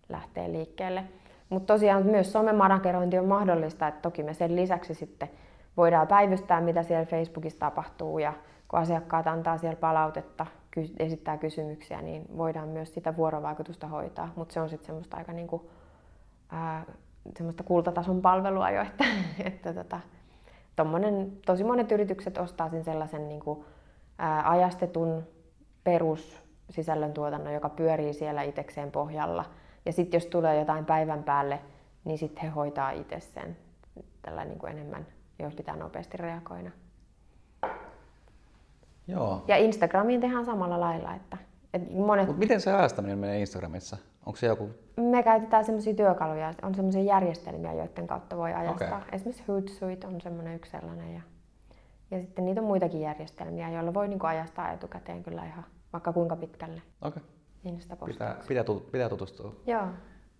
lähtee liikkeelle. Mutta tosiaan myös somemanagerointi on mahdollista, että toki me sen lisäksi sitten voidaan päivystää, mitä siellä Facebookissa tapahtuu ja kun asiakkaat antaa siellä palautetta, esittää kysymyksiä, niin voidaan myös sitä vuorovaikutusta hoitaa. Mutta se on sitten semmoista aika niinku, ää, semmoista kultatason palvelua jo, että, että tota, tommonen, tosi monet yritykset ostaa sen sellaisen niinku, ää, ajastetun perussisällön tuotannon, joka pyörii siellä itekseen pohjalla. Ja sitten jos tulee jotain päivän päälle, niin sitten he hoitaa itse sen tällä niin kuin enemmän, jos pitää nopeasti reagoida.
Joo.
Ja Instagramiin tehdään samalla lailla. Että,
että monet... Mut miten se ajastaminen menee Instagramissa? Onko se joku...
Me käytetään sellaisia työkaluja, on sellaisia järjestelmiä, joiden kautta voi ajastaa. Okay. Esimerkiksi Hootsuite on semmoinen yksi sellainen. Ja, ja sitten niitä on muitakin järjestelmiä, joilla voi niinku ajastaa etukäteen kyllä ihan vaikka kuinka pitkälle.
Okei. Okay. Pitää, pitää, pitää tutustua.
Joo.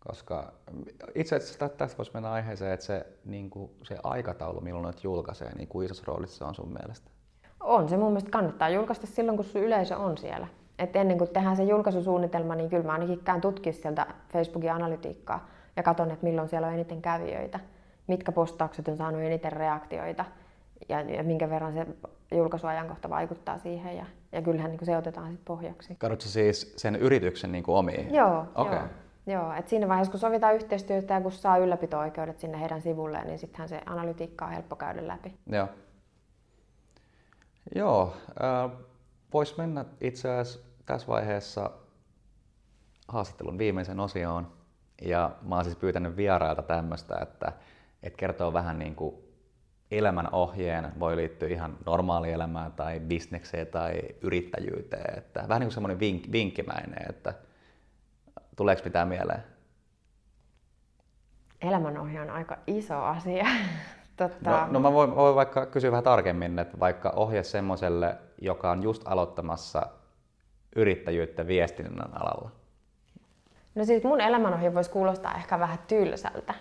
Koska itse asiassa tästä voisi mennä aiheeseen, että se, niin kuin, se aikataulu, milloin ne julkaisee, niin kuin isossa roolissa on sun mielestä?
On se mun mielestä kannattaa julkaista silloin, kun sun yleisö on siellä. Et ennen kuin tehdään se julkaisusuunnitelma, niin kyllä mä ainakin käyn tutkia sieltä Facebookin analytiikkaa ja katson, että milloin siellä on eniten kävijöitä, mitkä postaukset on saanut eniten reaktioita ja, ja minkä verran se julkaisuajankohta vaikuttaa siihen. Ja, ja kyllähän niin se otetaan sitten pohjaksi.
Katsotko siis sen yrityksen niin kuin omiin?
Joo, okay. joo. Joo, että siinä vaiheessa kun sovitaan yhteistyötä ja kun saa ylläpito-oikeudet sinne heidän sivulleen, niin sittenhän se analytiikka on helppo käydä läpi.
Joo. Joo, äh, voisi mennä itse asiassa tässä vaiheessa haastattelun viimeisen osioon. Ja mä oon siis pyytänyt vierailta tämmöistä, että, että kertoo vähän niin kuin elämän ohjeen, voi liittyä ihan normaalielämään tai bisnekseen tai yrittäjyyteen. Että vähän niin kuin semmoinen vink, vinkkimäinen, että tuleeko mitään mieleen?
Elämänohje on aika iso asia.
Totta. No, no mä voin, voin vaikka kysyä vähän tarkemmin, että vaikka ohje semmoiselle, joka on just aloittamassa yrittäjyyttä viestinnän alalla?
No siis mun elämänohje voisi kuulostaa ehkä vähän tylsältä,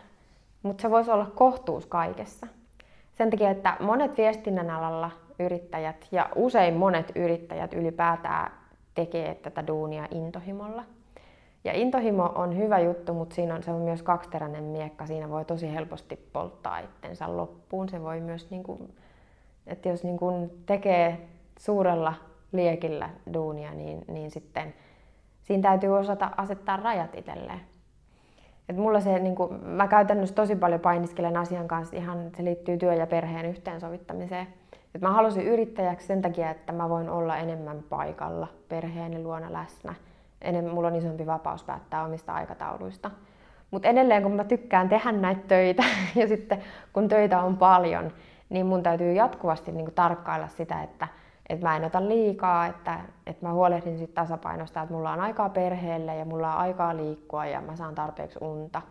mutta se voisi olla kohtuus kaikessa. Sen takia, että monet viestinnän alalla yrittäjät ja usein monet yrittäjät ylipäätään tekee tätä duunia intohimolla. Ja intohimo on hyvä juttu, mutta siinä on, se on myös kaksiteräinen miekka. Siinä voi tosi helposti polttaa itsensä loppuun. Se voi myös, niin kuin, että jos niin kuin tekee suurella liekillä duunia, niin, niin sitten siinä täytyy osata asettaa rajat itselleen. Et mulla se, niin kuin, mä käytännössä tosi paljon painiskelen asian kanssa, ihan se liittyy työ- ja perheen yhteensovittamiseen. Et mä halusin yrittäjäksi sen takia, että mä voin olla enemmän paikalla perheeni luona läsnä enemmän, mulla on isompi vapaus päättää omista aikatauluista. Mutta edelleen kun mä tykkään tehdä näitä töitä ja sitten kun töitä on paljon, niin mun täytyy jatkuvasti niin kuin tarkkailla sitä, että, että mä en ota liikaa, että, että mä huolehdin siitä tasapainosta, että mulla on aikaa perheelle ja mulla on aikaa liikkua ja mä saan tarpeeksi unta.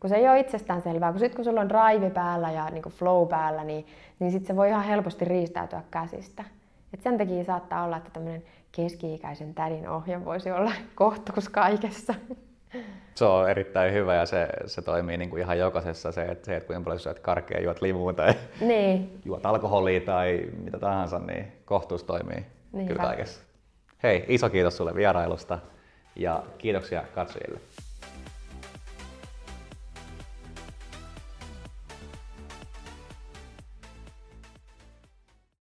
Kun se ei ole itsestään selvää, kun sitten kun sulla on drive päällä ja niin kuin flow päällä, niin, niin sitten se voi ihan helposti riistäytyä käsistä. Et sen takia saattaa olla, että tämmöinen keski-ikäisen tädin ohje voisi olla kohtuus kaikessa.
Se on erittäin hyvä ja se, se toimii niin kuin ihan jokaisessa se, että, se, että kuinka paljon syöt karkea, juot limuun tai
niin.
juot alkoholia tai mitä tahansa, niin kohtuus toimii niin kyllä kaikessa. Hei, iso kiitos sulle vierailusta ja kiitoksia katsojille.